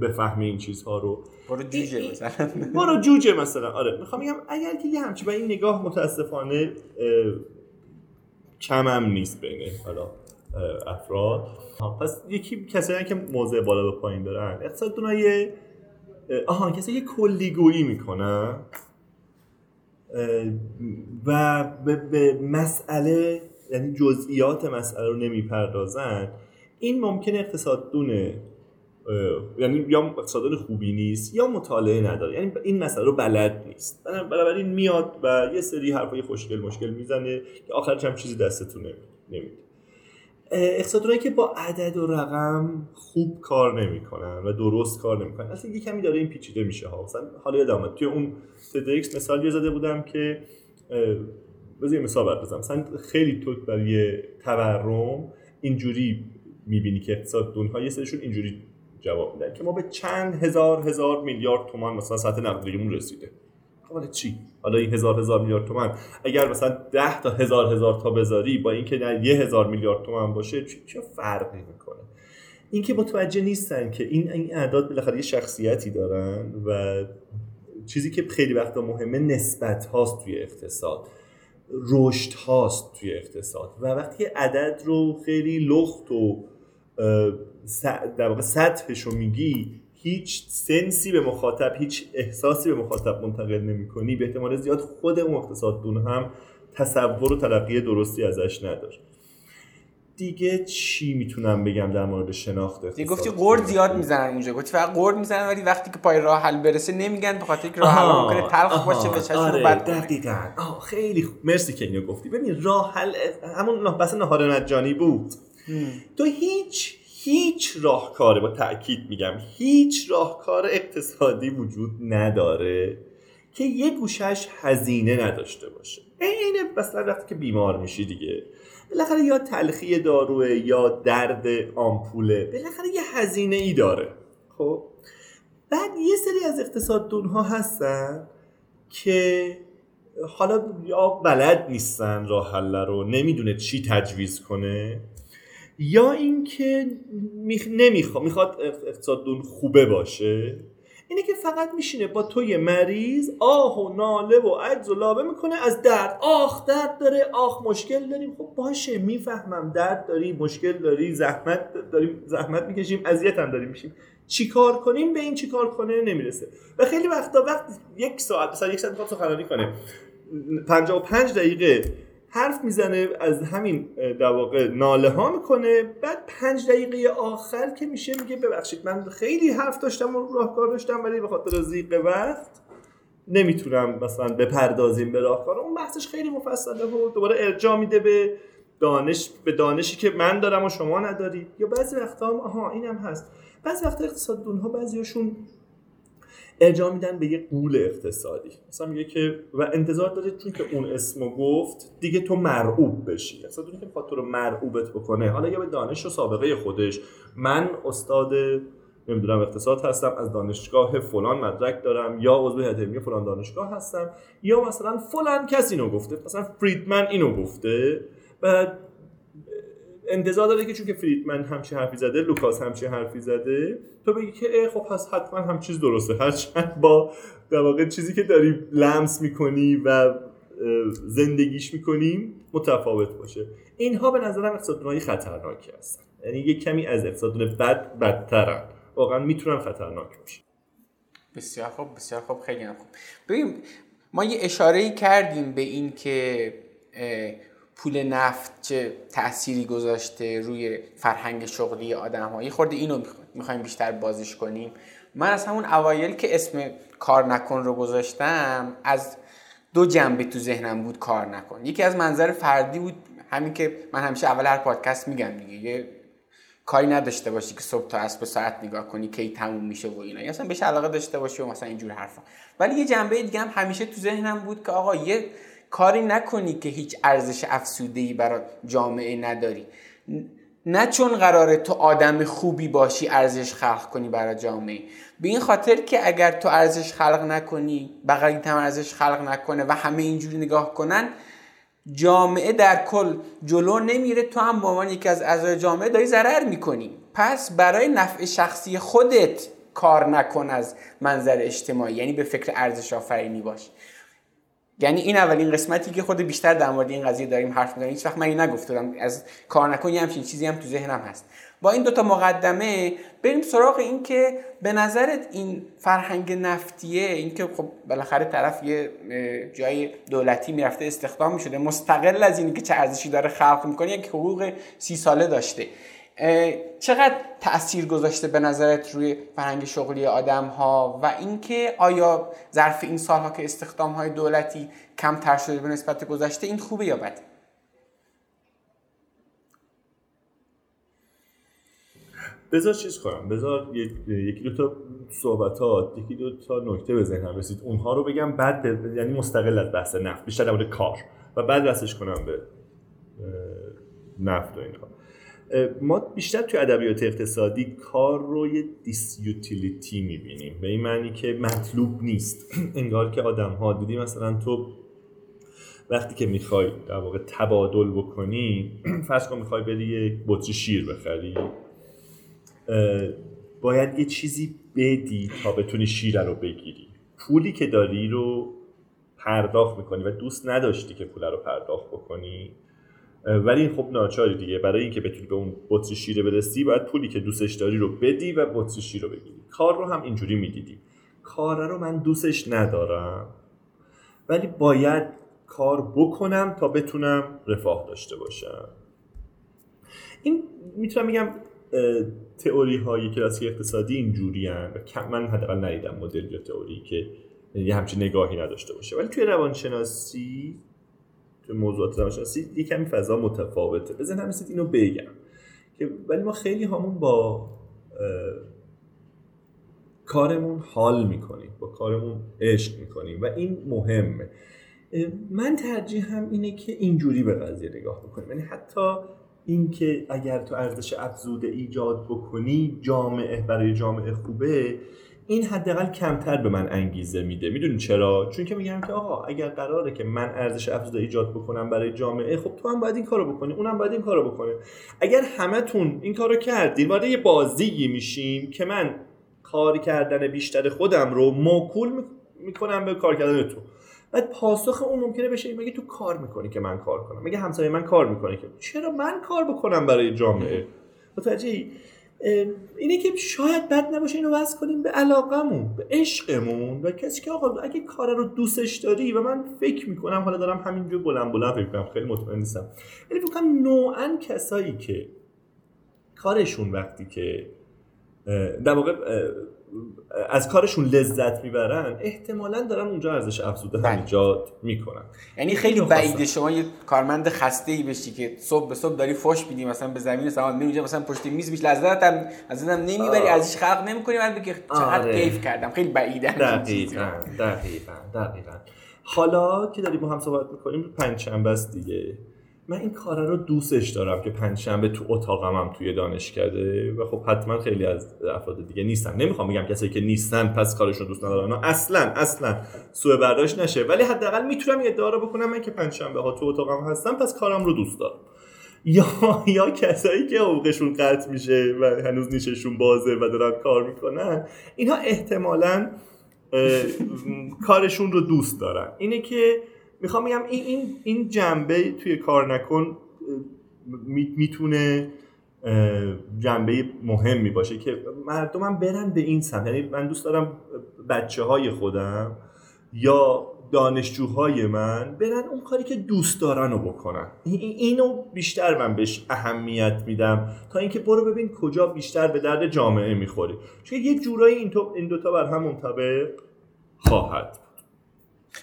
بفهمی این چیزها رو؟ برو جوجه مثلا. (laughs) برو جوجه مثلا. آره می‌خوام میگم اگر که یه همچی این نگاه متاسفانه کمم نیست بین حالا افراد. پس یکی کسایی که موضع بالا به پایین دارن اقتصاد دونای آها کسی یه کلیگویی می‌کنن و به مسئله یعنی جزئیات مسئله رو نمی‌پردازن این ممکن اقتصاد دونه یعنی یا اقتصادان خوبی نیست یا مطالعه نداره. یعنی این مسئله رو بلد نیست. بنابراین میاد و یه سری حرفای خوشگل مشکل می‌زنه که آخرش هم چیزی دستتون نمیده. اقتصادونایی که با عدد و رقم خوب کار نمی‌کنن و درست کار نمی‌کنن اصلا یه کمی داره این پیچیده میشه ها. مثلا حالا یادم توی اون تدریکس مثال زده بودم که بذار یه مثال بردازم مثلا خیلی تو برای تورم اینجوری می‌بینی که اقتصاد دونها یه سرشون اینجوری جواب میدن که ما به چند هزار هزار میلیارد تومان مثلا سطح نقدینگیمون رسیده. حالا چی؟ حالا این هزار هزار میلیارد تومن اگر مثلا ده تا هزار هزار تا بذاری با اینکه نه یه هزار میلیارد تومن باشه چه فرقی می‌کنه؟ اینکه متوجه نیستن که این این اعداد بالاخره یه شخصیتی دارن و چیزی که خیلی وقتا مهمه نسبت هاست توی اقتصاد. رشد هاست توی اقتصاد. و وقتی عدد رو خیلی لخت و در واقع سطحش رو میگی هیچ سنسی به مخاطب هیچ احساسی به مخاطب منتقل نمی کنی به احتمال زیاد خود اون اقتصاددون هم تصور و تلقی درستی ازش نداره. دیگه چی می‌تونم بگم در مورد شناخت اقتصاد؟ گفتی قرد زیاد می‌زنن اونجا. گفتی فقط قرد می‌زنن ولی وقتی که پای راه حل برسه نمیگن به خاطر که راه حل ممکنه تلخ باشه به چشم آره بد دقیقاً. آه خیلی خوب. مرسی که اینو گفتی. ببین راه حل همون بحث نهار نجانی بود تو هیچ هیچ راهکار با تاکید میگم هیچ راهکار اقتصادی وجود نداره که یه گوشش هزینه نداشته باشه. عین مثلا وقتی که بیمار میشی دیگه. بالاخره یا تلخی داروه یا درد آمپوله بالاخره یه هزینه ای داره. خب؟ بعد یه سری از اقتصاددون ها هستن که حالا یا بلد نیستن راه حل رو نمی‌دونه چی تجویز کنه. یا اینکه نمی‌خواد می‌خواد اقتصاددون خوبه باشه اینه که فقط میشینه با توی مریض آه و ناله و عجز و لابه می‌کنه از درد. آخ درد داره. آخ مشکل داریم. خب باشه می‌فهمم. درد داری مشکل داری زحمت داریم زحمت می‌کشیم اذیت هم داریم میشیم. چیکار کنیم؟ به این چیکار کنه؟ نمی‌رسه. و خیلی وقتا وقت یک ساعت مثلا یک ساعت می‌خواد سخنرانی کنه. 55 دقیقه حرف می‌زنه از همین در واقع ناله ها می‌کنه. بعد پنج دقیقه آخر که میشه میگه ببخشید من خیلی حرف داشتم و راهکار داشتم ولی به خاطر زیق وقت نمی‌تونم مثلا بپردازیم به راهکار. اون بحثش خیلی مفصله و دوباره ارجاع میده به دانش به دانشی که من دارم و شما ندارید یا بعضی وقتا هم آها اینم هست. بعضی وقتا اقتصاددون ها بعضیاشون ارجاع میدن به یه قول اقتصادی. مثلا میگه که و انتظار داره چون که اون اسمو گفت دیگه تو مرعوب بشی. اصلا که می‌خواد تو رو مرعوبت بکنه. حالا یا به دانش و سابقه خودش. من استاد نمی‌دونم اقتصاد هستم از دانشگاه فلان مدرک دارم یا عضو هیئت علمی فلان دانشگاه هستم یا مثلا فلان کسی اینو گفته مثلا فریدمن اینو گفته و انتظار داره که چون که فریدمن همچی حرفی زده لوکاس همچی حرفی زده تو بگی که خب پس حتما هم چیز درسته. هرچند با در واقع چیزی که داری لمس می‌کنی و زندگیش می‌کنیم متفاوت باشه. اینها به نظرم اقتصادهای خطرناکی هستن. یعنی یک کمی از اقتصادون بد بدترن. واقعا می‌تونن خطرناک باشه بسیار خوب بسیار خوب خیلی خوب. ببین ما یه اشاره کردیم به این که پول نفت چه تأثیری گذاشته روی فرهنگ شغلی آدم یه خورده اینو می‌خوایم بیشتر بازش کنیم. من از همون اوایل که اسم کار نکن رو گذاشتم از دو جنبه تو ذهنم بود کار نکن. یکی از منظر فردی بود همین که من همیشه اول هر پادکست میگم دیگه. یه کاری نداشته باشی که صبح تا اسب ساعت نگاه کنی کی تموم میشه و اینا. اصلا بهش علاقه داشته باشی و مثلا اینجور حرفا. ولی یه جنبه دیگه هم همیشه تو ذهنم بود که آقا یه کاری نکنی که هیچ ارزش افسوده برای جامعه نداری. نه چون قراره تو آدم خوبی باشی ارزش خلق کنی برای جامعه. به این خاطر که اگر تو ارزش خلق نکنی بقیت هم ارزش خلق نکنه و همه اینجوری نگاه کنن جامعه در کل جلو نمیره. تو هم به عنوان یکی از اعضای جامعه داری ضرر می‌کنی. پس برای نفع شخصی خودت کار نکن از منظر اجتماعی یعنی به فکر ارزش آفرینی باش. یعنی این اولین قسمتی که خود بیشتر در مورد این قضیه داریم حرف می‌زنیم. هیچ وقت من این نگفتم. از کار نکن یه همچین چیزی هم تو ذهنم هست. با این دوتا مقدمه بریم سراغ این که به نظرت این فرهنگ نفتیه این که خب بالاخره طرف یه جای دولتی می‌رفته استخدام می‌شده مستقل از اینکه چه ارزشی داره خلق می‌کنه یک حقوق سی ساله داشته. چقدر تاثیر گذاشته به نظرت روی فرهنگ شغلی آدم ها و اینکه آیا ظرف این سالها که استخدام های دولتی کمتر شده به نسبت گذشته این خوبه یا بده؟ بذار چیز کنم. بذار یکی دو تا صحبتات یکی دو تا نکته به ذهنم رسید. اونها رو بگم بعد یعنی مستقل از بحث نفت بیشتر در کار. و بعد رسش کنم به نفت و اینها. ما بیشتر توی ادبیات اقتصادی کار رو یه دیسیوتیلیتی می‌بینیم. به این معنی که مطلوب نیست. (clears throat) انگار که آدم ها دیدی مثلا تو وقتی که می‌خوای در واقع تبادل بکنی (clears throat) فرض کن می‌خوای بری یک بطری شیر بخری باید یه چیزی بدی تا بتونی شیر رو بگیری. پولی که داری رو پرداخت می‌کنی و دوست نداشتی که پول رو پرداخت بکنی ولی خب ناچاری دیگه. برای اینکه بتونی به اون بطری شیر برسی باید پولی که دوستش داری رو بدی و بطری شیر رو بگیری. کار رو هم اینجوری می‌دیدی. کار رو من دوستش ندارم. ولی باید کار بکنم تا بتونم رفاه داشته باشم. این می‌تونم بگم تئوری های کلاسی اقتصادی اینجوری هم من حداقل ندیدم مدل یا تئوری که یه همچین نگاهی نداشته باشه. ولی توی روانشناسی توی موضوعات روانشناسی یه کمی فضا متفاوته. بزن هم اینو بگم که ولی ما خیلی همون با کارمون حال می‌کنیم با کارمون عشق می‌کنیم و این مهمه. من ترجیح هم اینه که اینجوری به قضیه نگاه بکنیم. یعنی حتی اینکه اگر تو ارزش افزوده ایجاد بکنی جامعه برای جامعه خوبه این حداقل کمتر به من انگیزه میده. می‌دونی چرا؟ چون که میگم که آقا اگر قراره که من ارزش افزوده ایجاد بکنم برای جامعه خب تو هم باید این کارو بکنی اونم باید این کارو بکنه. اگر همتون این کارو کردین وارد یه بازی میشیم که من کار کردن بیشتر خودم رو موکول می‌کنم به کار کردن تو. بعد پاسخ اون ممکنه بشه مگه تو کار می‌کنی که من کار کنم؟ مگه همسایه من کار می‌کنه که؟ چرا من کار بکنم برای جامعه؟ متوجه اینه که شاید بد نباشه اینو وضع کنیم به علاقمون به عشقمون. و کسی که آقا اگه کار رو دوستش داری و من فکر می‌کنم حالا دارم همینجور بلند بلند فکر می‌کنم خیلی مطمئن نیستم. ولی فکر نوعا کسایی که کارشون وقتی که در واقع از کارشون لذت می‌برن احتمالا دارن اونجا ارزش افزوده هم بله. ایجاد می‌کنن. یعنی خیلی بعیده شما یه کارمند خسته ای بشی که صبح به صبح داری فوش میدی مثلا به زمین سامان می اونجا مثلا پشت میز بیش لذت هم از هم نمی‌بری ازش خلق نمی‌کنی بعد بگی چقدر آره. کیف کردم. خیلی بعیده دقیقاً دقیقاً دقیقاً. حالا که داریم با هم صحبت می‌کنیم پنج شنبه است دیگه. من این کار رو دوستش دارم که پنجشنبه تو اتاقم هم توی دانشکده و خب حتما خیلی از افراد دیگه نیستن. نمی‌خوام بگم کسایی که نیستن پس کارشون دوست ندارن. اصلا اصلا سوء برداشت نشه. ولی حداقل می‌تونم ادعا رو بکنم من که پنجشنبه ها تو اتاقم هستم پس کارم رو دوست دارم. یا یا کسایی که حقوقشون قطع میشه و هنوز نیششون بازه و دارن کار می‌کنن اینها احتمالا کارشون رو دوست دارن. اینه که می‌خوام بگم این این این جنبه توی کار نکن می‌تونه جنبه مهمی باشه که مردمم برن به این سمت. یعنی من دوست دارم بچه های خودم یا دانشجوهای من برن اون کاری که دوست دارن رو بکنن. اینو بیشتر من بهش اهمیت میدم تا اینکه برو ببین کجا بیشتر به درد جامعه می‌خوری. چون یک جورایی این, این دوتا بر هم منطبق خواهد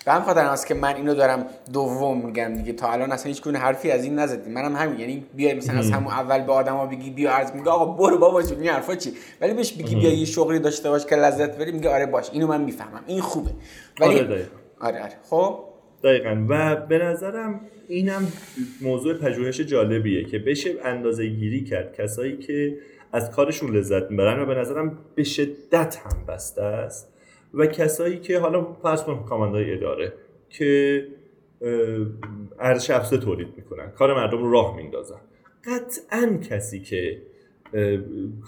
به هم خاطر است که من اینو دارم دوم میگم دیگه. تا الان اصلا هیچ گونه حرفی از این نزدیم. منم همین. یعنی بیای مثلا از همون اول به آدما بگی بیا عرض میگه آقا برو بابا جون این حرفا چی؟ ولی بهش بگی بیا یه شغلی داشته باش که لذت بری میگه آره باش اینو من می‌فهمم. این خوبه. ولی آره, آره, آره. خب؟ دقیقا. و به نظرم اینم موضوع پژوهش جالبیه که بشه اندازه گیری کرد. کسایی که از کارشون لذت می‌برن و به نظرم به شدت هم بسته است و کسایی که حالا فرض کنیم کاماندای اداره که ارزش افزوده تولید می‌کنن کار مردم رو راه میندازن. قطعا کسی که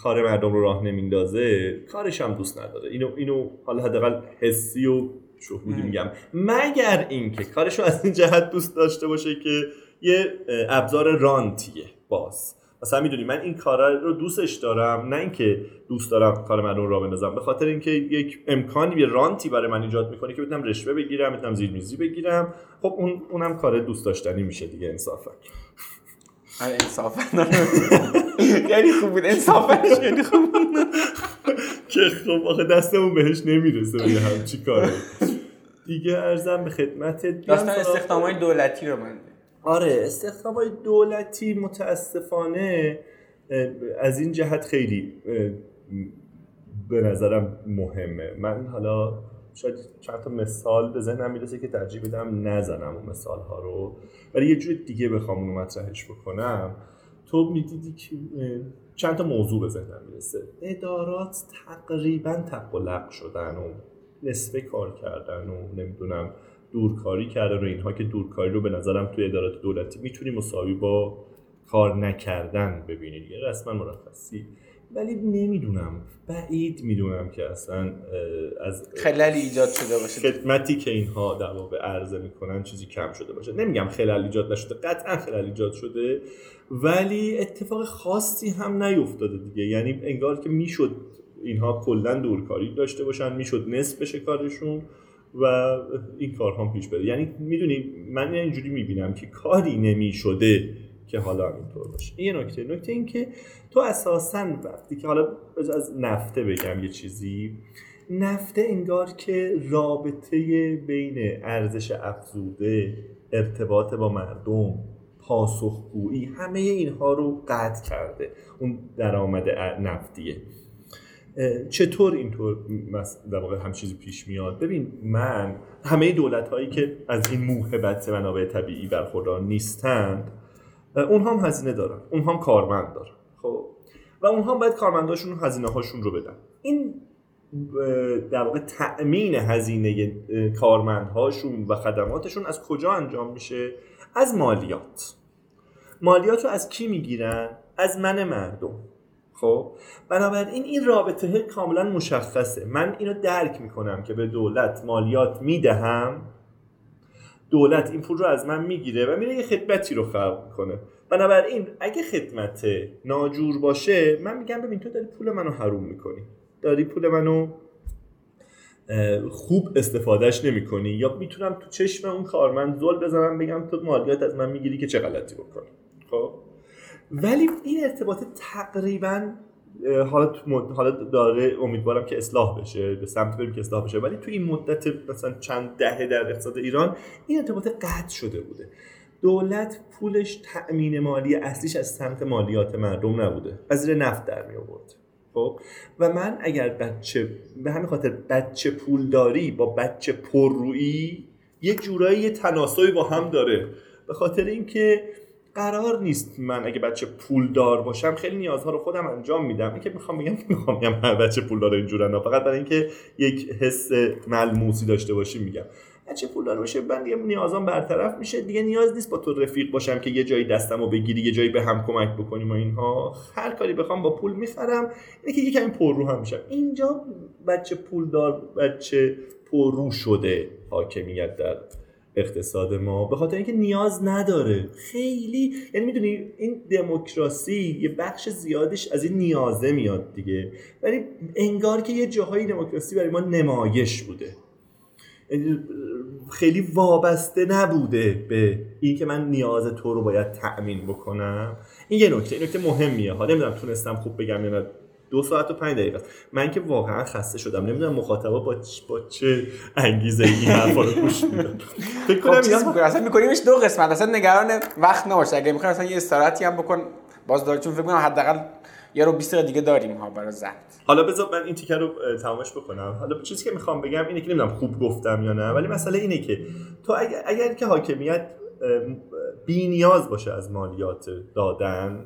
کار مردم رو راه نمیندازه کارش هم دوست نداره. اینو اینو حالا حداقل حسی و شهودی میگم. مگر اینکه کارش رو از این جهت دوست داشته باشه که یه ابزار رانتیه باز. مثلا می‌دونی من این کارا رو دوستش دارم نه اینکه دوست دارم کار مردم رو راه بندازم. به خاطر اینکه یک امکانی یه رانتی برای من ایجاد می‌کنه که بتونم رشوه بگیرم بتونم زیرمیزی بگیرم. خب اون اونم کار دوست داشتنی میشه دیگه انصافا. آره، انصافا. خیلی (laughs) خوب بود انصافا خیلی خوب که خب آخه دستمون بهش نمی‌رسه به همچی کاره دیگه ارزم به خدمت داستان استخدام های دولتی رو من آره استخدام های دولتی متاسفانه از این جهت خیلی به نظرم مهمه. من حالا شاید چند تا مثال به ذهنم می‌رسه که ترجیح بدم نزنم اون مثال ها رو. ولی یه جور دیگه بخوام اونو مطرحش بکنم. تو می‌دیدی که چند تا موضوع به ذهنم می‌رسه. ادارات تقریبا تقلق شدن و نصفه کار کردن و نمی‌دونم دورکاری کردن و اینها که دورکاری رو به نظرم توی ادارات دولتی می‌تونی مساوی با کار نکردن ببینید یه رسما مرخصی. ولی نمی‌دونم. بعید می‌دونم که اصلا از خلل ایجاد شده باشه. خدمتی که اینها در واقع عرضه می‌کنن چیزی کم شده باشه. نمیگم خلل ایجاد نشده قطعا خلل ایجاد شده ولی اتفاق خاصی هم نیفتاده دیگه. یعنی انگار که می‌شد اینها کلا دورکاری داشته باشن می‌شد نصف بشه کارشون. و این کار هم پیش بره. یعنی می‌دونی من اینجوری می‌بینم که کاری نمی‌شده که حالا اینطور باشه. این نکته. نکته این که تو اساسا وقتی که حالا از نفته بگم یه چیزی. نفته انگار که رابطه بین ارزش افزوده ارتباط با مردم پاسخگویی همه اینها رو قطع کرده. اون درآمد نفتیه. چطور اینطور در واقع هم چیزی پیش میاد؟ ببین من همه دولت هایی که از این موهبت منابع طبیعی برخوردار نیستند اونها هم هزینه دارن. اونها هم کارمند دارن. خب؟ و اونها هم باید کارمنداشون هزینه هاشون رو بدن. این در واقع تأمین هزینه کارمندهاشون و خدماتشون از کجا انجام میشه؟ از مالیات. مالیات رو از کی می‌گیرن؟ از من مردم. خب؟ بنابراین این رابطه کاملا مشخصه. من اینو درک می‌کنم که به دولت مالیات می‌دهم. دولت این پول رو از من می‌گیره و میره یه خدمتی رو خلق می‌کنه. بنابراین اگه خدمت ناجور باشه من میگم ببین تو داری پول منو حروم می‌کنی. داری پول منو خوب استفادهش نمی کنی یا می‌تونم تو چشم اون کارمند زل بزنم بگم تو مالیات از من می‌گیری که چه غلطی بکنی. خب؟ ولی این ارتباط تقریبا حالا حالا داره امیدوارم که اصلاح بشه به سمت بریم که اصلاح بشه. ولی تو این مدت مثلا چند دهه در اقتصاد ایران این ارتباط قطع شده بوده. دولت پولش تأمین مالی اصلیش از سمت مالیات مردم نبوده. از زیر نفت در می آورد. خب؟ و من اگر بچه به همین خاطر بچه پولداری با بچه پررویی یه جورایی تناسبی با هم داره. به خاطر اینکه قرار نیست من اگه بچه پولدار باشم خیلی نیازها رو خودم انجام میدم. این که می‌خوام بگم می‌خوام بگم هر بچه پولدار اینجورن فقط برای اینکه یک حس ملموسی داشته باشیم میگم. بچه پولدار باشه من دیگه نیازام برطرف میشه. دیگه نیاز نیست با تو رفیق باشم که یه جایی دستمو بگیری یه جایی به هم کمک بکنیم و اینها. هر کاری بخوام با پول می‌خرم. اینه که یکم پر رو هم میشم. اینجا بچه پولدار بچه پررو شده حاکمیت در. اقتصاد ما به خاطر اینکه نیاز نداره. خیلی یعنی می‌دونی این دموکراسی یه بخش زیادش از این نیازه میاد دیگه. ولی انگار که یه جاهایی دموکراسی برای ما نمایش بوده. یعنی خیلی وابسته نبوده به اینکه من نیاز تو رو باید تأمین بکنم. این یه نکته این نکته مهمیه. ها نمی‌دونم تونستم خوب بگم یا دو ساعت و پنج دقیقه است. من که واقعا خسته شدم. نمی‌دونم مخاطبا با با چه انگیزه این حرفا رو گوش میدن. فکر کنم چیز بکنم اصلا میکنیمش دو قسمت. اصلا نگران وقت نباش. اگه می‌خوای اصلا یه استراحتی هم بکن باز داره چون فکر کنم حداقل یه رو 20 دیگه داریم ها برای ضبط حالا بذار من این تیکر رو تمامش بکنم. حالا چیزی که می‌خوام بگم اینه که نمی‌دونم خوب گفتم یا نه ولی مسئله اینه که تو اگر, اگر که حاکمیت بی نیاز باشه از مالیات دادن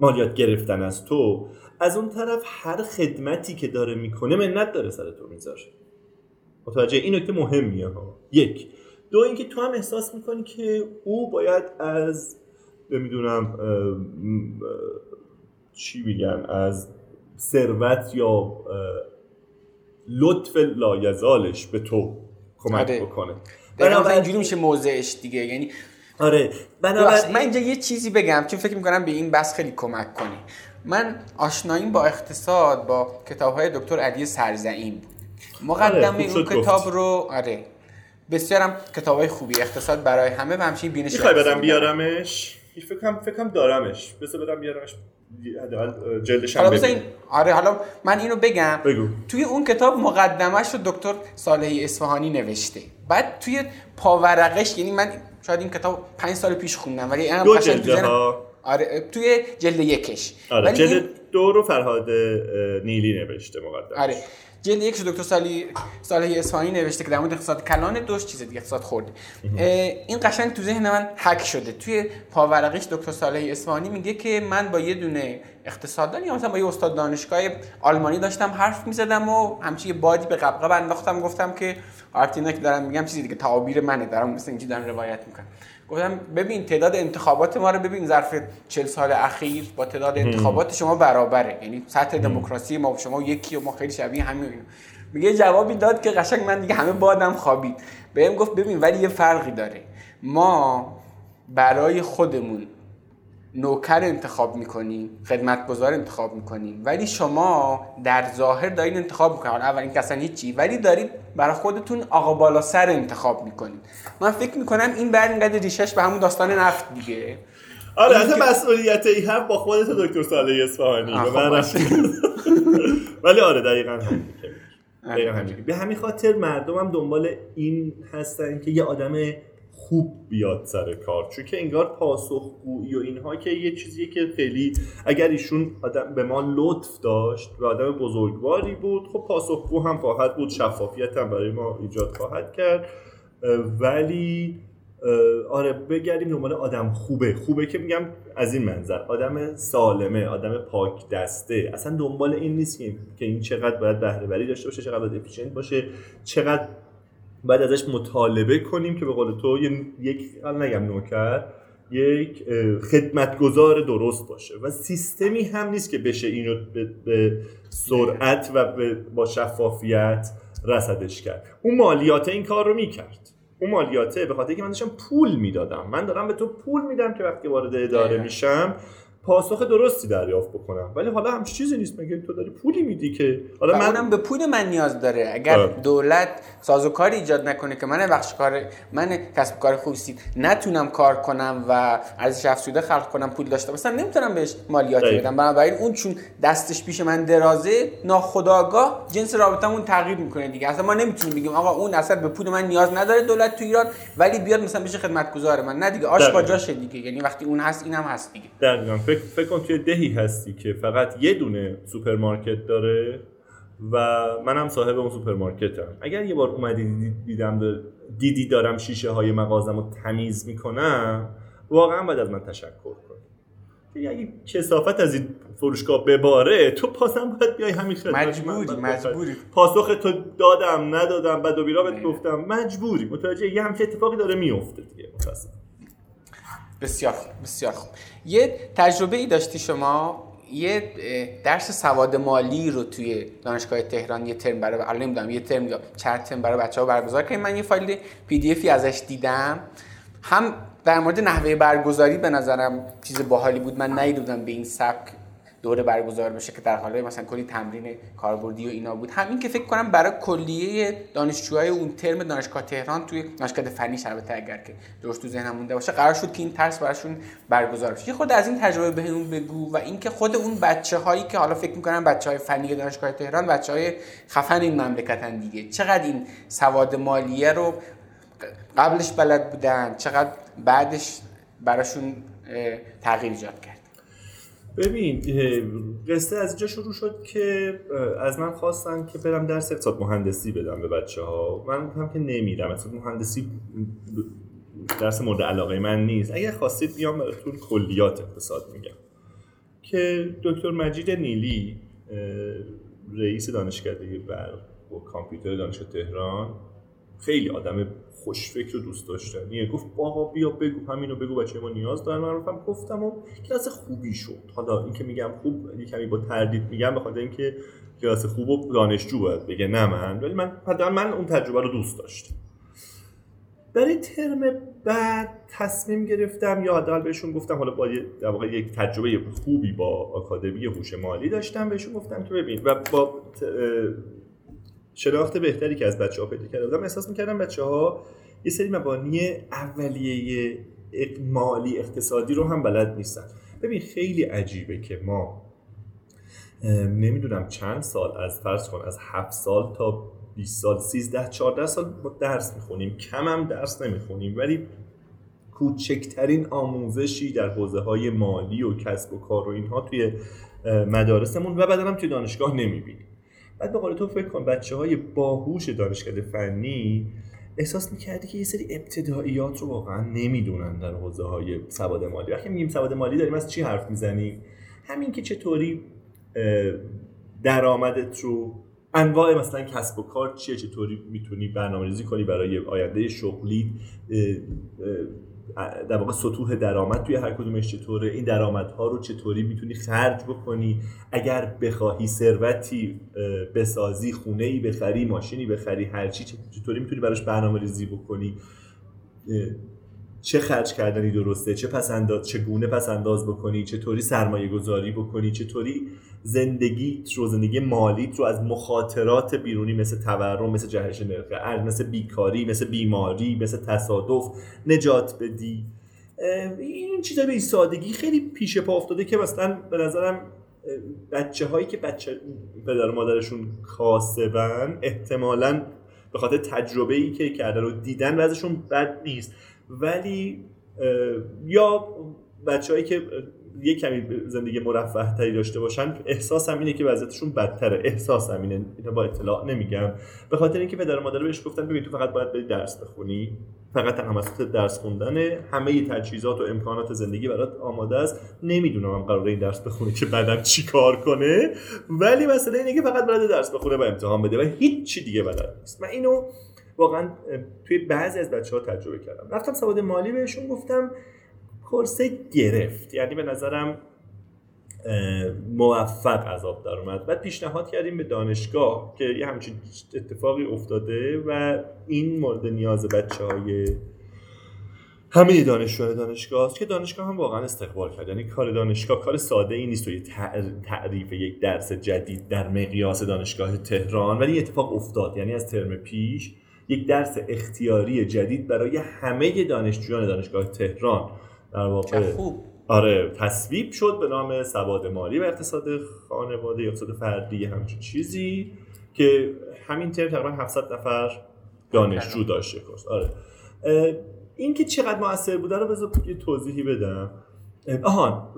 مالیات گرفتن از تو از اون طرف هر خدمتی که داره می‌کنه منت داره سر تو می‌ذاره. متوجه این نکته مهمیه ها. یک. دو اینکه تو هم احساس می‌کنی که او باید از نمی‌دونم چی میگن از ثروت یا لطف لایزالش به تو کمک آره. بکنه. بنابراین اینجوری میشه موضعش دیگه. یعنی آره. بنابراین من اینجا یه چیزی بگم چون فکر می‌کنم به این بس خیلی کمک کنی. من آشناییم با اقتصاد با کتاب های دکتر علی سرزعیم بود مقدمه آره، اون کتاب رو آره. بسیارم کتاب های خوبی اقتصاد برای همه و همچنین بینش می‌خوای بدم بیارمش؟ فکرم فکرم دارمش. بذار بدم بیارمش جلدش هم حالا این آره حالا من اینو بگم. بگو. توی اون کتاب مقدمش رو دکتر صالحی اصفهانی نوشته. بعد توی پاورقش یعنی من شاید این کتاب پنج سال پیش خوندم ولی دو جلده ها آره توی جلد یکش. آره جلد این... دو رو فرهاد نیلی نوشته مقدمش. آره جلد یکش دکتر سالی صالحی اصفهانی نوشته که در مورد اقتصاد کلان دوش چیز دیگه اقتصاد خورده این قشنگ تو ذهن من حک شده. توی پاورقیش دکتر صالحی اصفهانی میگه که من با یه دونه اقتصاددان یا مثلا با یه استاد دانشگاه آلمانی داشتم حرف می‌زدم و همچین یه بادی به قبقب انداختم گفتم که آرتینا که دارم میگم چیزی دیگه تعابیر منه دارم مثل اینجوری دارم روایت می‌کنم گفتم ببین تعداد انتخابات ما رو ببین ظرف 40 سال اخیر با تعداد انتخابات شما برابره. یعنی سطح دموکراسی ما و شما یکی و ما خیلی شبیه همین میگه جوابی داد که قشنگ من دیگه همه بادم خوابید. بهم گفت ببین ولی یه فرقی داره. ما برای خودمون نوکر انتخاب می‌کنیم خدمتگزار انتخاب می‌کنیم ولی شما در ظاهر دارید انتخاب می‌کنید اول این اصلا هیچی ولی دارید برای خودتون آقا بالا سر انتخاب می‌کنید. من فکر می‌کنم این بر اینقدر ریشش به همون داستان نفت دیگه. آره از مسئولیت ای هم با خودت دکتر صالح اصفهانی. خب (laughs) ولی آره دقیقا آره. به همین خاطر مردم هم دنبال این هستن که یه آدم خوب بیاد سر کار. چون که انگار پاسخگویی و اینها که یه چیزیه که خیلی اگر ایشون آدم به ما لطف داشت و آدم بزرگواری بود خب پاسخگو هم خواهد بود شفافیت هم برای ما ایجاد خواهد کرد. ولی آره بگردیم دنبال آدم خوبه. خوبه که میگم از این منظر. آدم سالمه آدم پاک دسته. اصلا دنبال این نیست که این چقدر باید بهره داشته باشه چقدر باید باشه چقدر بعد ازش مطالبه کنیم که به قول تو یک نگم نوکر یک خدمتگزار درست باشه. و سیستمی هم نیست که بشه اینو به, سرعت و با شفافیت رسدش کرد. اون مالیات این کار رو می‌کرد. اون مالیاته به خاطر که من داشتم پول می‌دادم. من دارم به تو پول میدم که وقتی وارد اداره میشم پاسخ درستی دریافت بکنم. ولی حالا هم چیزی نیست. مگه تو داری پولی میدی که؟ حالا من اونم به پول من نیاز داره. اگر آه. دولت سازوکاری ایجاد نکنه که من بخش کار من کسب کار خوبی نتونم کار کنم و ارزش افزوده خلق کنم پول داشته مثلا نمی‌تونم بهش مالیات بدم. بنابراین اون چون دستش پیش من درازه ناخداگاه جنس رابطمون تغییر می‌کنه دیگه. اصلا ما نمی‌تونیم بگیم آقا اون اصلا به پول من نیاز نداره دولت تو ایران ولی بیاد مثلا بشه خدمتگزار من. نه دیگه آش با جاشه دیگه. یعنی وقتی اون هست اینم هست دیگه. دقیقاً. فکر فکر کن توی دهی هستی که فقط یه دونه سوپرمارکت داره و منم صاحب اون سوپرمارکتم. اگر یه بار اومدی دیدم دیدی دارم شیشه های مغازم رو تمیز می‌کنم واقعا باید از من تشکر کنی. اگه کثافت از این فروشگاه بباره تو پاسم باید بیای همین خدمت مجبوری مجبوری. پاسخ تو دادم ندادم بعد و بیرا بهت گفتم مجبوری. متوجه یه همچین اتفاقی داره میفته دیگه بسیار خوب بسیار خوب. یه تجربه ای داشتی شما؟ یه درس سواد مالی رو توی دانشگاه تهران یه ترم برای الان نمی‌دونم یه ترم یا چند ترم برای بچه‌ها برگزار کردیم من یه فایل پی دی افی ازش دیدم. هم در مورد نحوه برگزاری به نظرم چیز باحالی بود. من ندیدم به این سبک. دوره برگزار بشه که در حال مثلا کلی تمرین کاربردی و اینا بود. همین که فکر کنم برای کلیه دانشجوهای اون ترم دانشگاه تهران توی دانشگاه فنی البته اگر که درست تو ذهنم مونده باشه قرار شد که این ترس براشون برگزار بشه. خود از این تجربه بهمون بگو و اینکه خود اون بچه هایی که حالا فکر می‌کنم بچه های فنی دانشگاه تهران بچه های خفن این مملکتن دیگه. چقدر این سواد مالیه رو قبلش بلد بودن چقدر بعدش براشون تغییر ایجاد کرد. ببین قصه از اینجا شروع شد که از من خواستن که برم درس اقتصاد مهندسی بدم به بچه ها من گفتم که نمیرم. اقتصاد مهندسی درس مورد علاقه من نیست. اگر خواستید بیام براتون کلیات اقتصاد میگم. که دکتر مجید نیلی رئیس دانشکده برق و کامپیوتر دانشگاه تهران خیلی آدم خوشفکر و دوست داشتنیه. گفت آقا بیا بگو همینو بگو بچه ما نیاز دارن من رفتم گفتم و کلاس خوبی شد. حالا این که میگم خوب یه کمی با تردید میگم به خاطر اینکه کلاس خوب و دانشجو باید بگه نه من. ولی من من اون تجربه رو دوست داشتم. برای ترم بعد تصمیم گرفتم یا حداقل بهشون گفتم حالا با در واقع یک تجربه خوبی با آکادمی هوش مالی داشتم بهشون گفتم که ببین و با شناخت بهتری که از بچه ها پیدا کردم احساس می‌کردم بچه ها یه سری مبانی اولیه مالی اقتصادی رو هم بلد نیستن. ببین خیلی عجیبه که ما نمی‌دونم چند سال از فرض کن از هفت سال تا 20 سال 13 14 سال ما درس می‌خونیم. کم هم درس نمی‌خونیم ولی کوچکترین آموزشی در حوزه های مالی و کسب و کار و اینها توی مدارسمون و بعدا هم توی دانشگاه نمی‌بینیم. بعد به قول تو فکر کن بچه های باهوش دانشکده فنی احساس می‌کردی که یه سری ابتداییات رو واقعا نمی‌دونن در حوزه های سواد مالی. وقتی میگیم سواد مالی داریم از چی حرف می‌زنیم؟ همین که چطوری درآمدت رو انواع مثلا کسب و کار چیه؟ چطوری می‌تونی برنامه‌ریزی کنی برای آینده شغلی؟ در واقع سطوح درآمد توی هر کدومش چطوره این درآمدها رو چطوری می‌تونی خرج بکنی؟ اگر بخواهی ثروتی بسازی خونه ای بخری ماشینی بخری هرچی چطوری می‌تونی براش برنامه ریزی بکنی چه خرج کردنی درسته؟ چه پس انداز چگونه پس انداز بکنی؟ چطوری سرمایه گذاری بکنی؟ چطوری زندگی رو زندگی مالیت رو از مخاطرات بیرونی مثل تورم مثل جهش نرخ ارز مثل بیکاری مثل بیماری مثل تصادف نجات بدی؟ این چیزا به سادگی خیلی پیش پا افتاده که مثلا به نظرم بچه هایی که بچه پدر مادرشون کاسبن احتمالا به خاطر تجربه ای که کردن و دیدن وضعشون بد نیست. ولی یا بچههایی که یه کمی زندگی مرفه تری داشته باشن احساسم اینه که وضعیتشون بدتره. احساسم اینه. اینو با اطلاع نمیگم. به خاطر اینکه پدر مادر بهش گفتن ببین تو فقط باید بری درس بخونی. فقط تنها درس خوندنه. همه تجهیزات و امکانات زندگی برات آماده است. نمی‌دونم هم قراره این درس بخونه که بعدم چی کار کنه. ولی مسئله اینه که فقط باید درس بخونه و امتحان بده و هیچ چی دیگه بلد نیست. من اینو واقعا توی بعضی از بچه ها تجربه کردم. رفتم سواد مالی بهشون گفتم کورسه گرفت. یعنی به نظرم موفق عذاب در اومد. بعد پیشنهاد کردیم به دانشگاه که یه همچین اتفاقی افتاده و این مورد نیاز بچه های همه دانشجوهای دانشگاه است که دانشگاه هم واقعا استقبال کرد. یعنی کار دانشگاه کار ساده ای نیست و یه تعریف یک درس جدید در مقیاس دانشگاه تهران ولی اتفاق افتاد. یعنی از ترم پیش یک درس اختیاری جدید برای همه دانشجویان دانشگاه تهران. در واقع خوب. آره تصویب شد به نام سواد مالی و اقتصاد خانواده یا اقتصاد فردی همچین چیزی که همین ترم تقریبا 700 نفر دانشجو داشته کورس. آره. این که چقدر موثر بوده رو بذار یه توضیحی بدم. آهان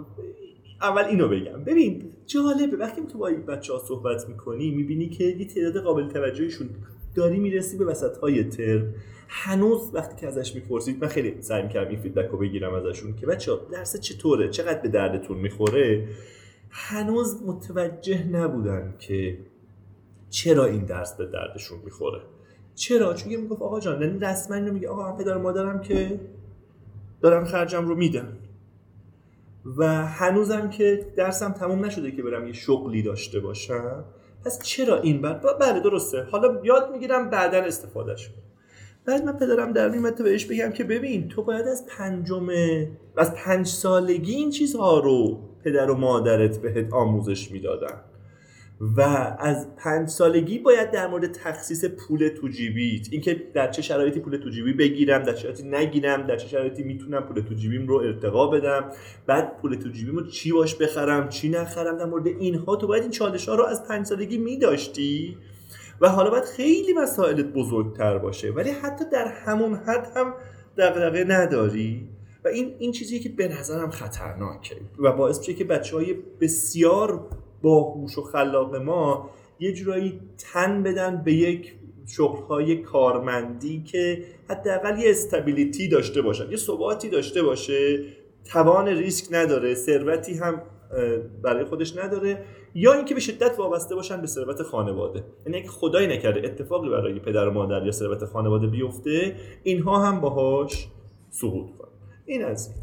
اول اینو بگم. ببین جالبه. وقتی تو با بچه ها صحبت می‌کنی می‌بینی که یه تعداد قابل توجهشون داری می‌رسی به وسط های ترم. هنوز وقتی که ازش می‌پرسید من خیلی سعی می‌کردم این فیدبک رو بگیرم ازشون که بچه درس چطوره؟ چقدر به دردتون می‌خوره؟ هنوز متوجه نبودن که چرا این درس به دردشون می‌خوره. چرا؟ چون می‌گفت آقا جان یعنی رسما اینو میگه آقا پدر مادرم که دارن خرجم رو میدن و هنوزم که درسم تموم نشده که برم یه شغلی داشته باشم. پس چرا این بر بله درسته. حالا یاد می‌گیرم بعدا استفادهش کنم. بعد من پدرم در میمد بهش بگم که ببین تو باید از پنجم از پنج سالگی این چیزها رو پدر و مادرت بهت آموزش می‌دادن. و از پنج سالگی باید در مورد تخصیص پول تو جیبیت اینکه در چه شرایطی پول تو جیبی بگیرم در چه شرایطی نگیرم در چه شرایطی می‌تونم پول تو جیبیم رو ارتقا بدم بعد پول تو جیبیم رو چی باش بخرم چی نخرم در مورد اینها تو باید این چالش ها رو از پنج سالگی میداشتی؟ و حالا باید خیلی مسائلت بزرگتر باشه ولی حتی در همون حد هم دغدغه نداری؟ و این این چیزیه که به نظرم خطرناکه و باعث میشه که بچه های بسیار باهوش و خلاق ما یه جورایی تن بدن به یک شغلهای کارمندی که حداقل یه استابیلیتی داشته باشن یه ثباتی داشته باشه. توان ریسک نداره ثروتی هم برای خودش نداره. یا اینکه به شدت وابسته باشن به ثروت خانواده. یعنی اگه خدایی نکرده اتفاقی برای پدر و مادر یا ثروت خانواده بیفته اینها هم باهاش سقوط کنن. این از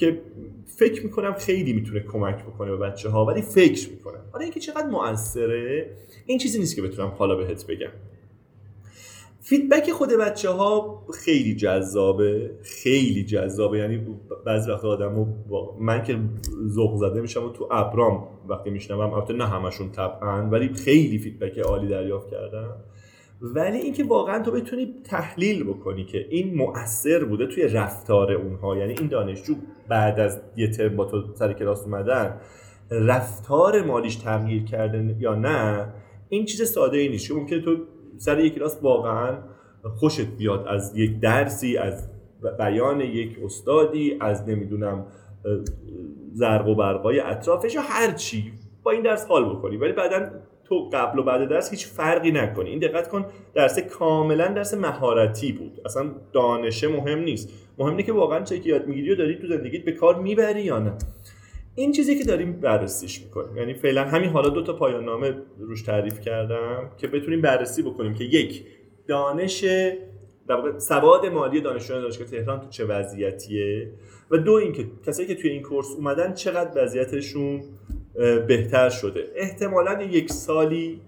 که فکر می‌کنم خیلی می‌تونه کمک بکنه به بچه ها ولی فکر می‌کنم. حالا اینکه چقدر موثره این چیزی نیست که بتونم حالا بهت بگم. فیدبک خود بچه ها خیلی جذابه خیلی جذابه. یعنی بعضی وقت آدم با من که ذوق زده میشم و تو ابرام وقتی میشنوم البته نه همشون طبعا ولی خیلی فیدبک عالی دریافت کردم. ولی اینکه واقعا تو بتونی تحلیل بکنی که این مؤثر بوده توی رفتار اونها یعنی این دانشجو بعد از یه ترم با تو سر کلاس اومدن رفتار مالیش تغییر کرده یا نه این چیز ساده ای نیست. چون ممکنه تو سر یک کلاس واقعا خوشت بیاد از یک درسی از بیان یک استادی از نمی‌دونم زرق و برقای اطرافش یا هر چی. با این درس حال بکنی. ولی بعدا تو قبل و بعد درس هیچ فرقی نکنی. این دقت کن درس کاملا درس مهارتی بود. اصلا دانشه مهم نیست. مهم اینه که واقعا چه که یاد می‌گیری و داری تو زندگیت به کار می‌بری یا نه. این چیزی که داریم بررسیش می‌کنیم. یعنی فعلا همین حالا دو تا پایان نامه روش تعریف کردم که بتونیم بررسی بکنیم که یک دانش در سواد مالی دانشجویان دانشگاه تهران تو چه وضعیتیه؟ و دو اینکه کسایی که توی این کورس اومدن چقدر وضعیتشون بهتر شده. احتمالا یک سالی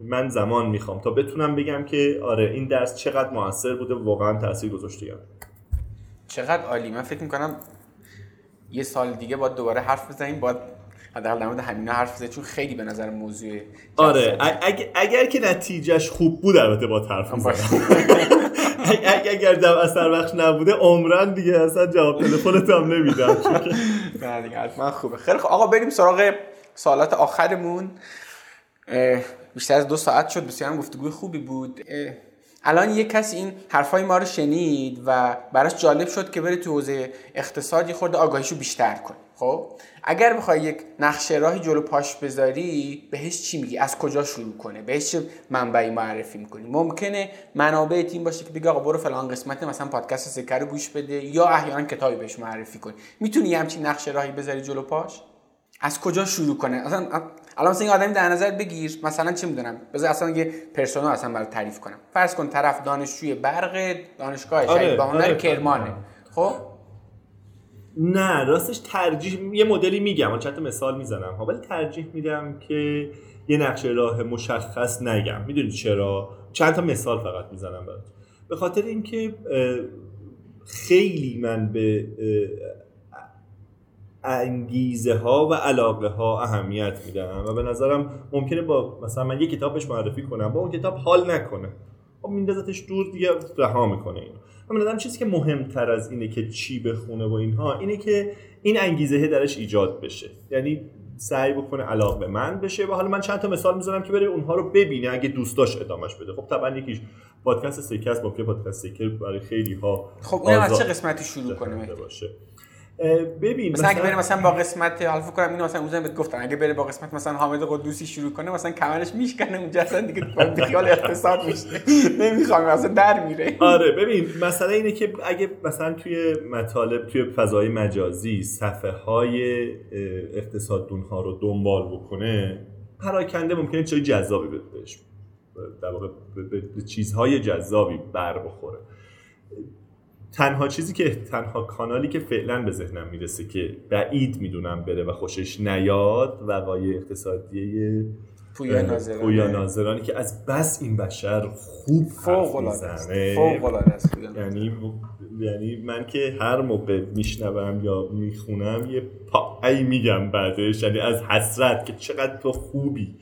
من زمان می‌خوام تا بتونم بگم که آره این درس چقدر موثر بوده واقعا تاثیر گذاشته چقدر عالی. من فکر می‌کنم یه سال دیگه باید دوباره حرف بزنیم باید حداقل در مورد همینا حرف بزنیم چون خیلی به نظر موضوع آره اگر, اگر که نتیجهش خوب بود البته با حرف بزنیم (laughs) اگر در اثر بخش نبوده عمران دیگه اصلا جواب تلفنت هم نمیدم. نه دیگه حتما خوبه. خیلی خوب آقا بریم سراغ سوالات آخرمون. بیشتر از دو ساعت شد بسیار گفتگوی خوبی بود. الان یه کسی این حرفای ما رو شنید و براش جالب شد که بره تو حوزه اقتصادی خورده آگاهیشو بیشتر کنه. خب اگر بخوای یک نقشه راهی جلو پاش بذاری بهش چی میگی؟ از کجا شروع کنه؟ بهش چه منبعی معرفی می‌کنی؟ ممکنه منابع تیم باشه که بگه آقا برو فلان قسمت مثلا پادکست سکر رو گوش بده یا احیانا کتابی بهش معرفی کنی. می‌تونی همچین نقشه راهی بذاری جلو پاش؟ از کجا شروع کنه؟ اصلا الان مثلا این آدمی در نظر بگیر مثلا چه می‌دونم؟ بذار اصلا یه پرسونا اصلا برات تعریف کنم. فرض کن طرف دانشجوی برق دانشگاه آره، شهید آره، آره، کرمانه. خب؟ نه راستش ترجیح یه مدلی میگم چند مثال می‌زنم. ولی ترجیح میدم که یه نقشه راه مشخص نگم. می‌دونی چرا؟ چند تا مثال فقط می‌زنم برات. به خاطر اینکه خیلی من به انگیزه ها و علاقه ها اهمیت میدم و به نظرم ممکنه با مثلا من یه کتابش معرفی کنم با اون کتاب حال نکنه. خب میندازتش دور دیگه رها می‌کنه اینو. من نظرم چیزی که مهمتر از اینه که چی بخونه و اینها اینه که این انگیزه درش ایجاد بشه. یعنی سعی بکنه علاقه من بشه و حالا من چند تا مثال می‌زنم که بره اونها رو ببینه اگه دوست داشت ادامش بده. خب طبعا یکیش پادکست سکه با پادکست سکر برای خیلی ها خب اون از چه قسمتی شروع کنه باشه. ببین مثلا, اگه بره مثلا با قسمت حالا فکر کنم اینو مثلا اون بهت گفتن اگه بره با قسمت مثلا حامد قدوسی شروع کنه مثلا کمرش میشکنه اونجا اصلا دیگه خیال اقتصاد میشه نمی‌خوام مثلا در میره. آره ببین مثلا اینه که اگه مثلا توی مطالب توی فضای مجازی صفحه های اقتصاد ها رو دنبال بکنه پراکنده ممکنه چیزای جذابی بهش در واقع به چیزهای جذابی بر بخوره. تنها چیزی که تنها کانالی که فعلا به ذهنم می‌رسه که بعید می‌دونم بره و خوشش نیاد وقایع اقتصادی پویا ناظرانی که از بس این بشر خوب فوق می‌زنه. یعنی یعنی من که هر موقع میشنوم یا می‌خونم یه پای میگم بعدش. یعنی از حسرت که چقدر تو خوبی.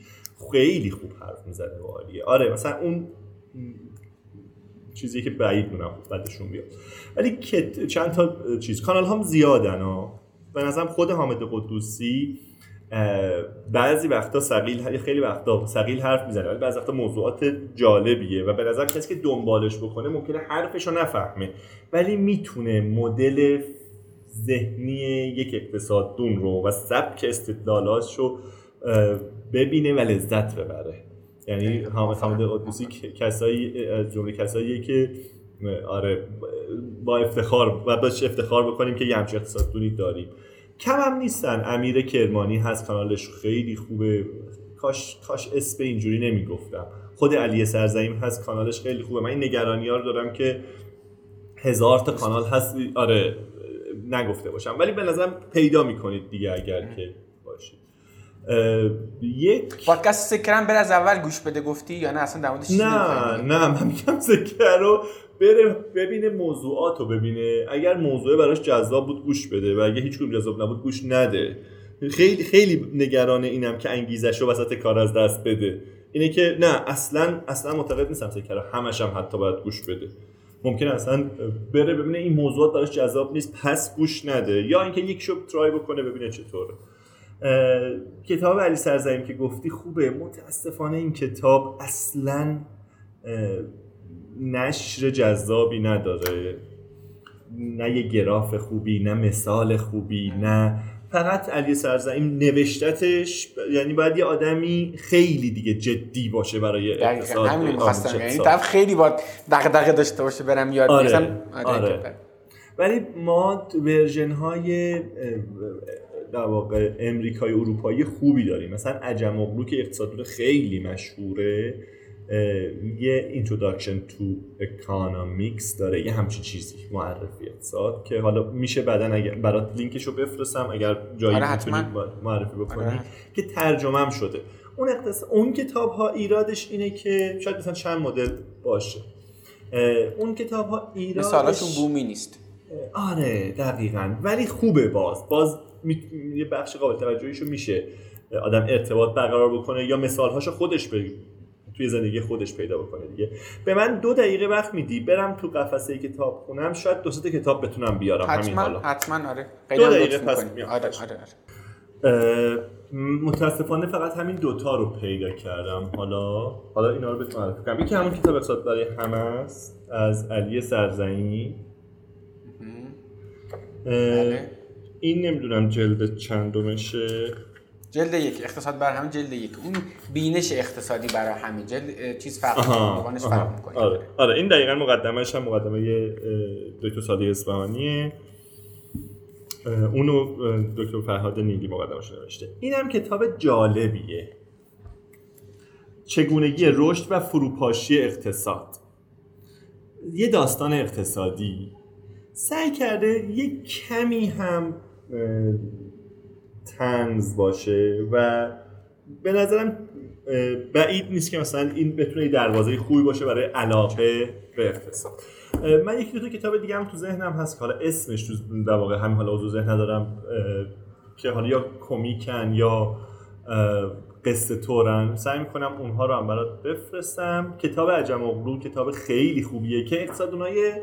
خیلی خوب حرف می‌زنه و عالیه آره مثلا اون چیزی که بعید مونم بعدشون بیاد. ولی چند تا چیز کانال هم زیادن ها. به نظرم خود حامد قدوسی بعضی وقتا سقیل خیلی وقتا سقیل حرف می‌زنه ولی بعضی وقتا موضوعات جالبیه و به نظر کسی که دنبالش بکنه ممکنه حرفش رو نفهمه. ولی می‌تونه مدل ذهنی یک اقتصاددون رو و سبک استدلالاش رو ببینه و لذت ببره. یعنی حامد قدوسی کسایی از جمله کساییه که آره با افتخار و باش افتخار بکنیم که یه همچین اقتصاددونی داریم. کم هم نیستن. امیر کرمانی هست کانالش خیلی خوبه. کاش کاش اسم اینجوری نمی‌گفتم. خود علی سرزمین هست کانالش خیلی خوبه. من این نگرانی ها رو دارم که هزار تا کانال هست. آره نگفته باشم. ولی به نظرم پیدا می‌کنید دیگه اگر که یک پادکست سکرم بر از اول گوش بده گفتی یا نه؟ اصلا در نه نه من میگم سکر رو بره ببینه موضوعات رو ببینه. اگر موضوع براش جذاب بود گوش بده. و اگه هیچ جذاب نبود گوش نده. خیلی خیلی نگران اینم که انگیزش رو وسط کار از دست بده. اینه که نه اصلا اصلا معتقد نیستم سکر همش هم حتی باید گوش بده. ممکن اصلا بره ببینه این موضوعات براش جذاب نیست پس گوش نده. یا اینکه یک شب ترای بکنه ببینه چطوره. کتاب علی سرزمین که گفتی خوبه متاسفانه این کتاب اصلا نشر جذابی نداره نه یه گراف خوبی نه مثال خوبی نه فقط علی سرزمین نوشتتش یعنی باید یه آدمی خیلی دیگه جدی باشه برای اقتصاد همین می‌خواستم یعنی طرف خیلی با دغدغه داشته باشه برم یاد آره. آره. آره. ولی ما ورژن های در واقع امریکای اروپایی خوبی داریم. مثلا عجم اغلو که اقتصاد خیلی مشهوره یه introduction to economics داره یه همچین چیزی معرفی اقتصاد که حالا میشه بعدا اگر برات لینکشو بفرستم اگر جایی آره معرفی بکنی آره. که ترجمه شده. اون اقتصاد اون کتاب ها ایرادش اینه که شاید مثلا چند مدل باشه. اون کتاب ها ایرادش مثالاشون بومی نیست. آره دقیقا. ولی خوبه باز. باز یه بخش قابل توجهیشو میشه. آدم ارتباط برقرار بکنه یا مثالهاشو خودش توی زندگی خودش پیدا بکنه دیگه. به من دو دقیقه وقت میدی برم تو قفسه کتاب خونم. شاید دو سه کتاب بتونم بیارم. حتما همین حالا. حتما آره. دو دقیقه پس آره آره آره. متاسفانه فقط همین دوتا رو پیدا کردم. حالا حالا اینا رو بهتون معرفی کنم. یکی همون کتاب اقتصاد برای همه است از علی سرزنی بله. این نمی‌دونم جلد چندمشه. جلد یک اقتصاد بر همه جلد یک. اون بینش اقتصادی برای همه جلد چیز فرق فرق می‌کنه. آره. آره این دقیقا مقدمش هم مقدمه دکتر ساده اصفهانیه. اونو دکتر فرهاد نیلی مقدمش نوشته. اینم کتاب جالبیه. چگونگی رشد و فروپاشی اقتصاد. یه داستان اقتصادی. سعی کرده یه کمی هم تنز باشه و به نظرم بعید نیست که مثلا این بتونه دروازه خوبی باشه برای علاقه به اقتصاد. من یکی دو تا کتاب دیگه هم تو ذهنم هست که حالا اسمش تو در واقع همین حالا عضو ذهن ندارم که حالا یا کمیکن یا قصه تورن. سعی می‌کنم اونها رو هم برات بفرستم. کتاب عجم اغلو کتاب خیلی خوبیه که اقتصادونای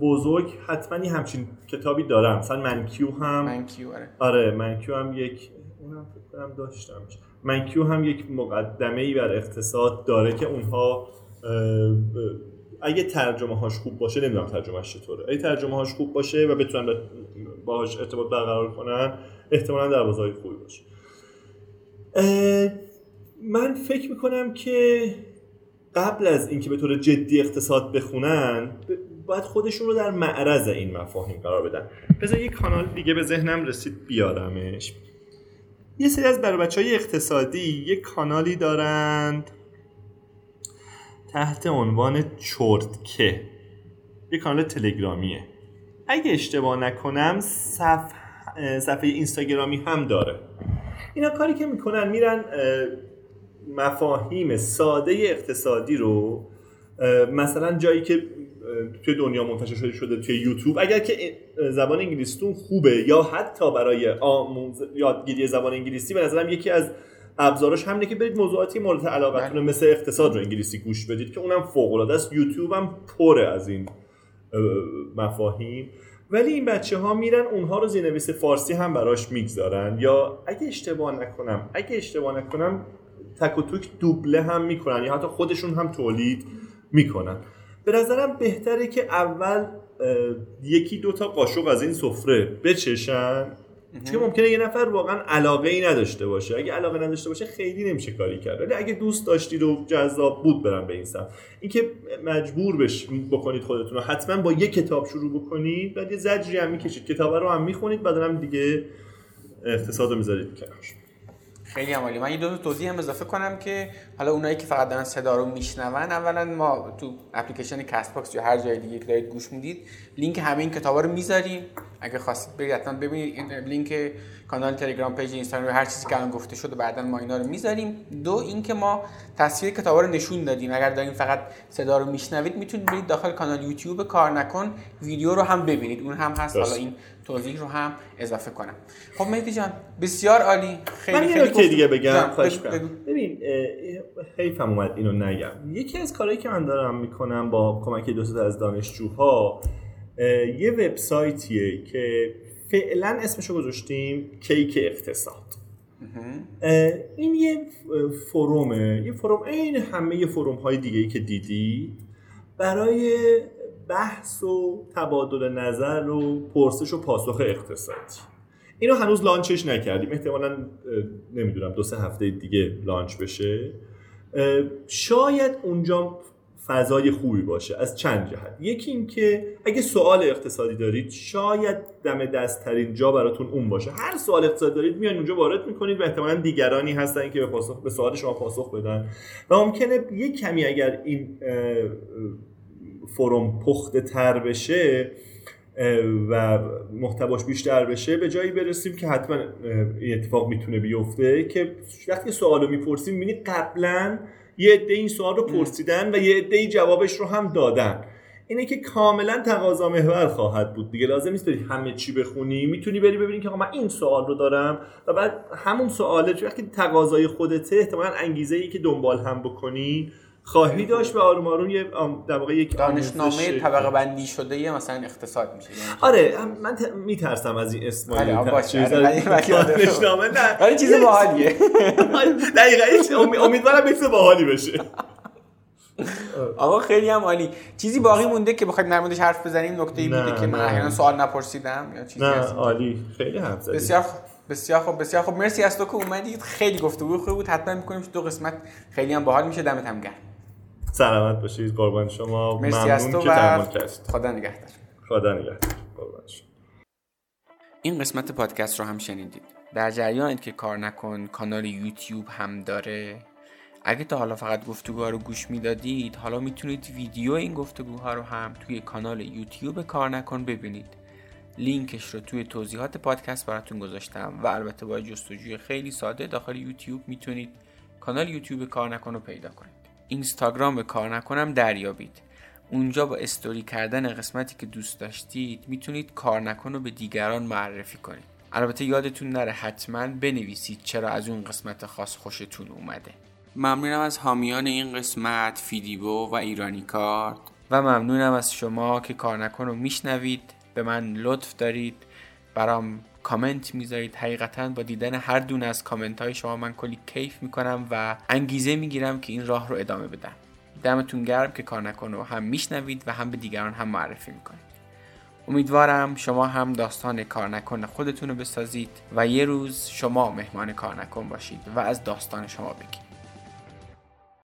بزرگ حتما همچین کتابی دارم. مثلا منکیو هم منکیو آره. آره منکیو هم یک اونم فکر کنم داشتم. منکیو هم یک مقدمه ای بر اقتصاد داره که اونها اگه ترجمه هاش خوب باشه نمی‌دونم ترجمهش چطوره. اگه ترجمه هاش خوب باشه و بتونن باهاش ارتباط برقرار کنن احتمالا دروازه‌های خوبی باشه. من فکر می‌کنم که قبل از اینکه به طور جدی اقتصاد بخونن باید خودشون رو در معرض این مفاهیم قرار بدن. بذار یه کانال دیگه به ذهنم رسید بیارمش. یه سری از برای بچه های اقتصادی یه کانالی دارند تحت عنوان چرتکه. یه کانال تلگرامیه. اگه اشتباه نکنم صفحه, صفحه اینستاگرامی هم داره. اینا کاری که می‌کنن میرن مفاهیم ساده اقتصادی رو مثلا جایی که توی دنیا منتشر شده شده توی یوتیوب. اگر که زبان انگلیسیتون خوبه یا حتی برای آموز یادگیری زبان انگلیسی به نظرم یکی از ابزاراش همینه که برید موضوعاتی مورد علاقتون بله. مثل اقتصاد رو انگلیسی گوش بدید که اونم فوق العاده است. یوتیوب هم پره از این مفاهیم. ولی این بچه ها میرن اونها رو زیرنویس فارسی هم براش می‌گذارن. یا اگه اشتباه نکنم اگه اشتباه نکنم تک و توک دوبله هم می‌کنن یا حتی خودشون هم تولید می‌کنن. به نظرم بهتره که اول یکی دوتا قاشق از این سفره بچشن. چون ممکنه یه نفر واقعا علاقه ای نداشته باشه. اگه علاقه نداشته باشه خیلی نمیشه کاری کرد. ولی اگه دوست داشتید و جذاب بود برم به این سمت. اینکه مجبور بهش بکنید خودتون رو. حتما با یه کتاب شروع بکنید بعد یه زجری هم می‌کشید. کتاب رو هم می‌خونید بعد هم دیگه اقتصاد رو می‌ذارید کنار خیلی عالی من یه دو توضیح هم اضافه کنم که حالا اونایی که فقط دارن صدا رو میشنون اولا ما تو اپلیکیشن Castbox یا هر جای دیگه که دارید گوش می‌دید لینک همه این کتابا رو می‌ذاریم. اگه خواستید برید حتما ببینید این لینک کانال تلگرام page اینستاگرام هر چیزی که الان گفته شده بعدا ما اینا رو می‌ذاریم. دو اینکه ما تصویر کتابا رو نشون دادیم. اگر دارین فقط صدا رو میشنوید می‌تونید برید داخل کانال یوتیوب کار نکن ویدیو رو هم ببینید. اون هم هست. حالا این توضیح رو هم اضافه کنم. خب مهدی جان بسیار عالی. خیلی من خیلی که دیگه بگم. خواهش ببین حیفم اومد اینو نگم. یکی از کارهایی که من دارم می‌کنم با کمک دو از دانشجوها یه وبسایتیه که فعلا اسمشو گذاشتیم کیک اقتصاد. این یه فرومه. یه فروم این همه فروم های دیگه ای که دیدی. برای بحث و تبادل نظر و پرسش و پاسخ اقتصادی. اینو هنوز لانچش نکردیم. احتمالا نمی‌دونم دو سه هفته دیگه لانچ بشه. شاید اونجا فضای خوبی باشه از چند جهت. یکی اینکه اگه سوال اقتصادی دارید شاید دم دستترین جا براتون اون باشه. هر سوال اقتصادی دارید میان اونجا وارد می‌کنید و احتمالا دیگرانی هستن که به, پاسخ، به سوال شما پاسخ بدن. و ممکنه یه کمی اگر این فروم پخته تر بشه و محتواش بیشتر بشه به جایی برسیم که حتما این اتفاق می‌تونه بیفته که وقتی سوال رو می‌پرسیم می‌بینی قبلا یه عده این سوال رو پرسیدن و یه عده جوابش رو هم دادن. اینه که کاملا تقاضا محور خواهد بود دیگه. لازم نیست بری همه چی بخونی. می‌تونی بری ببینی که من این سوال رو دارم و بعد همون سواله وقتی تقاضای خودته احتمالا انگیزه ای که دنبال هم بکنی خواهی داشت و آروم آروم یه در واقع یک دانشنامه طبقه بندی شده یه مثلا اقتصاد میشه. یعنی آره من ت... میترسم از این اسم آره باشه دانشنامه نه. آره چیز باحالیه. (laughs) دقیقاً امیدوارم چیز باحالی بشه. آقا خیلی هم عالی. چیزی باقی مونده که بخواید در حرف بزنیم نکته ای بوده که من احیانا سوال نپرسیدم یا چیزی نه عالی. خیلی حرف زدید بسیار خوب بسیار خوب بسیار خوب. مرسی از تو که اومدید. خیلی گفتگو خوب بود. حتما می‌کنیم دو قسمت. خیلی هم باحال میشه. دمت هم گرم. سلامت باشید. قربان شما. مرسی از تو و خدا نگهدار. خدا نگهدار. قربان این قسمت پادکست رو هم شنیدید. در جریانید که کار نکن. کانال یوتیوب هم داره. اگه تا حالا فقط گفتگوها رو گوش می‌دادید حالا می‌تونید ویدیو این گفتگوها رو هم توی کانال یوتیوب کار نکن ببینید. لینکش رو توی توضیحات پادکست براتون گذاشتم و البته با جستجوی خیلی ساده داخل یوتیوب می‌تونید کانال یوتیوب کار نکن رو پیدا کنید. اینستاگرام به کار نکنم دریابید. اونجا با استوری کردن قسمتی که دوست داشتید می‌تونید کار نکن رو به دیگران معرفی کنید. البته یادتون نره حتما بنویسید چرا از اون قسمت خاص خوشتون اومده. ممنونم از حامیان این قسمت فیدیبو و ایرانی کارت. و ممنونم از شما که کار نکن رو میشنوید. به من لطف دارید. برام کامنت می‌ذارید حقیقتا با دیدن هر دونه از کامنت های شما من کلی کیف می‌کنم و انگیزه می‌گیرم که این راه رو ادامه بدم. دمتون گرم که کار نکن و هم میشنوید و هم به دیگران هم معرفی می‌کنید. امیدوارم شما هم داستان کار نکن خودتون رو بسازید و یه روز شما مهمان کار نکن باشید و از داستان شما بگید.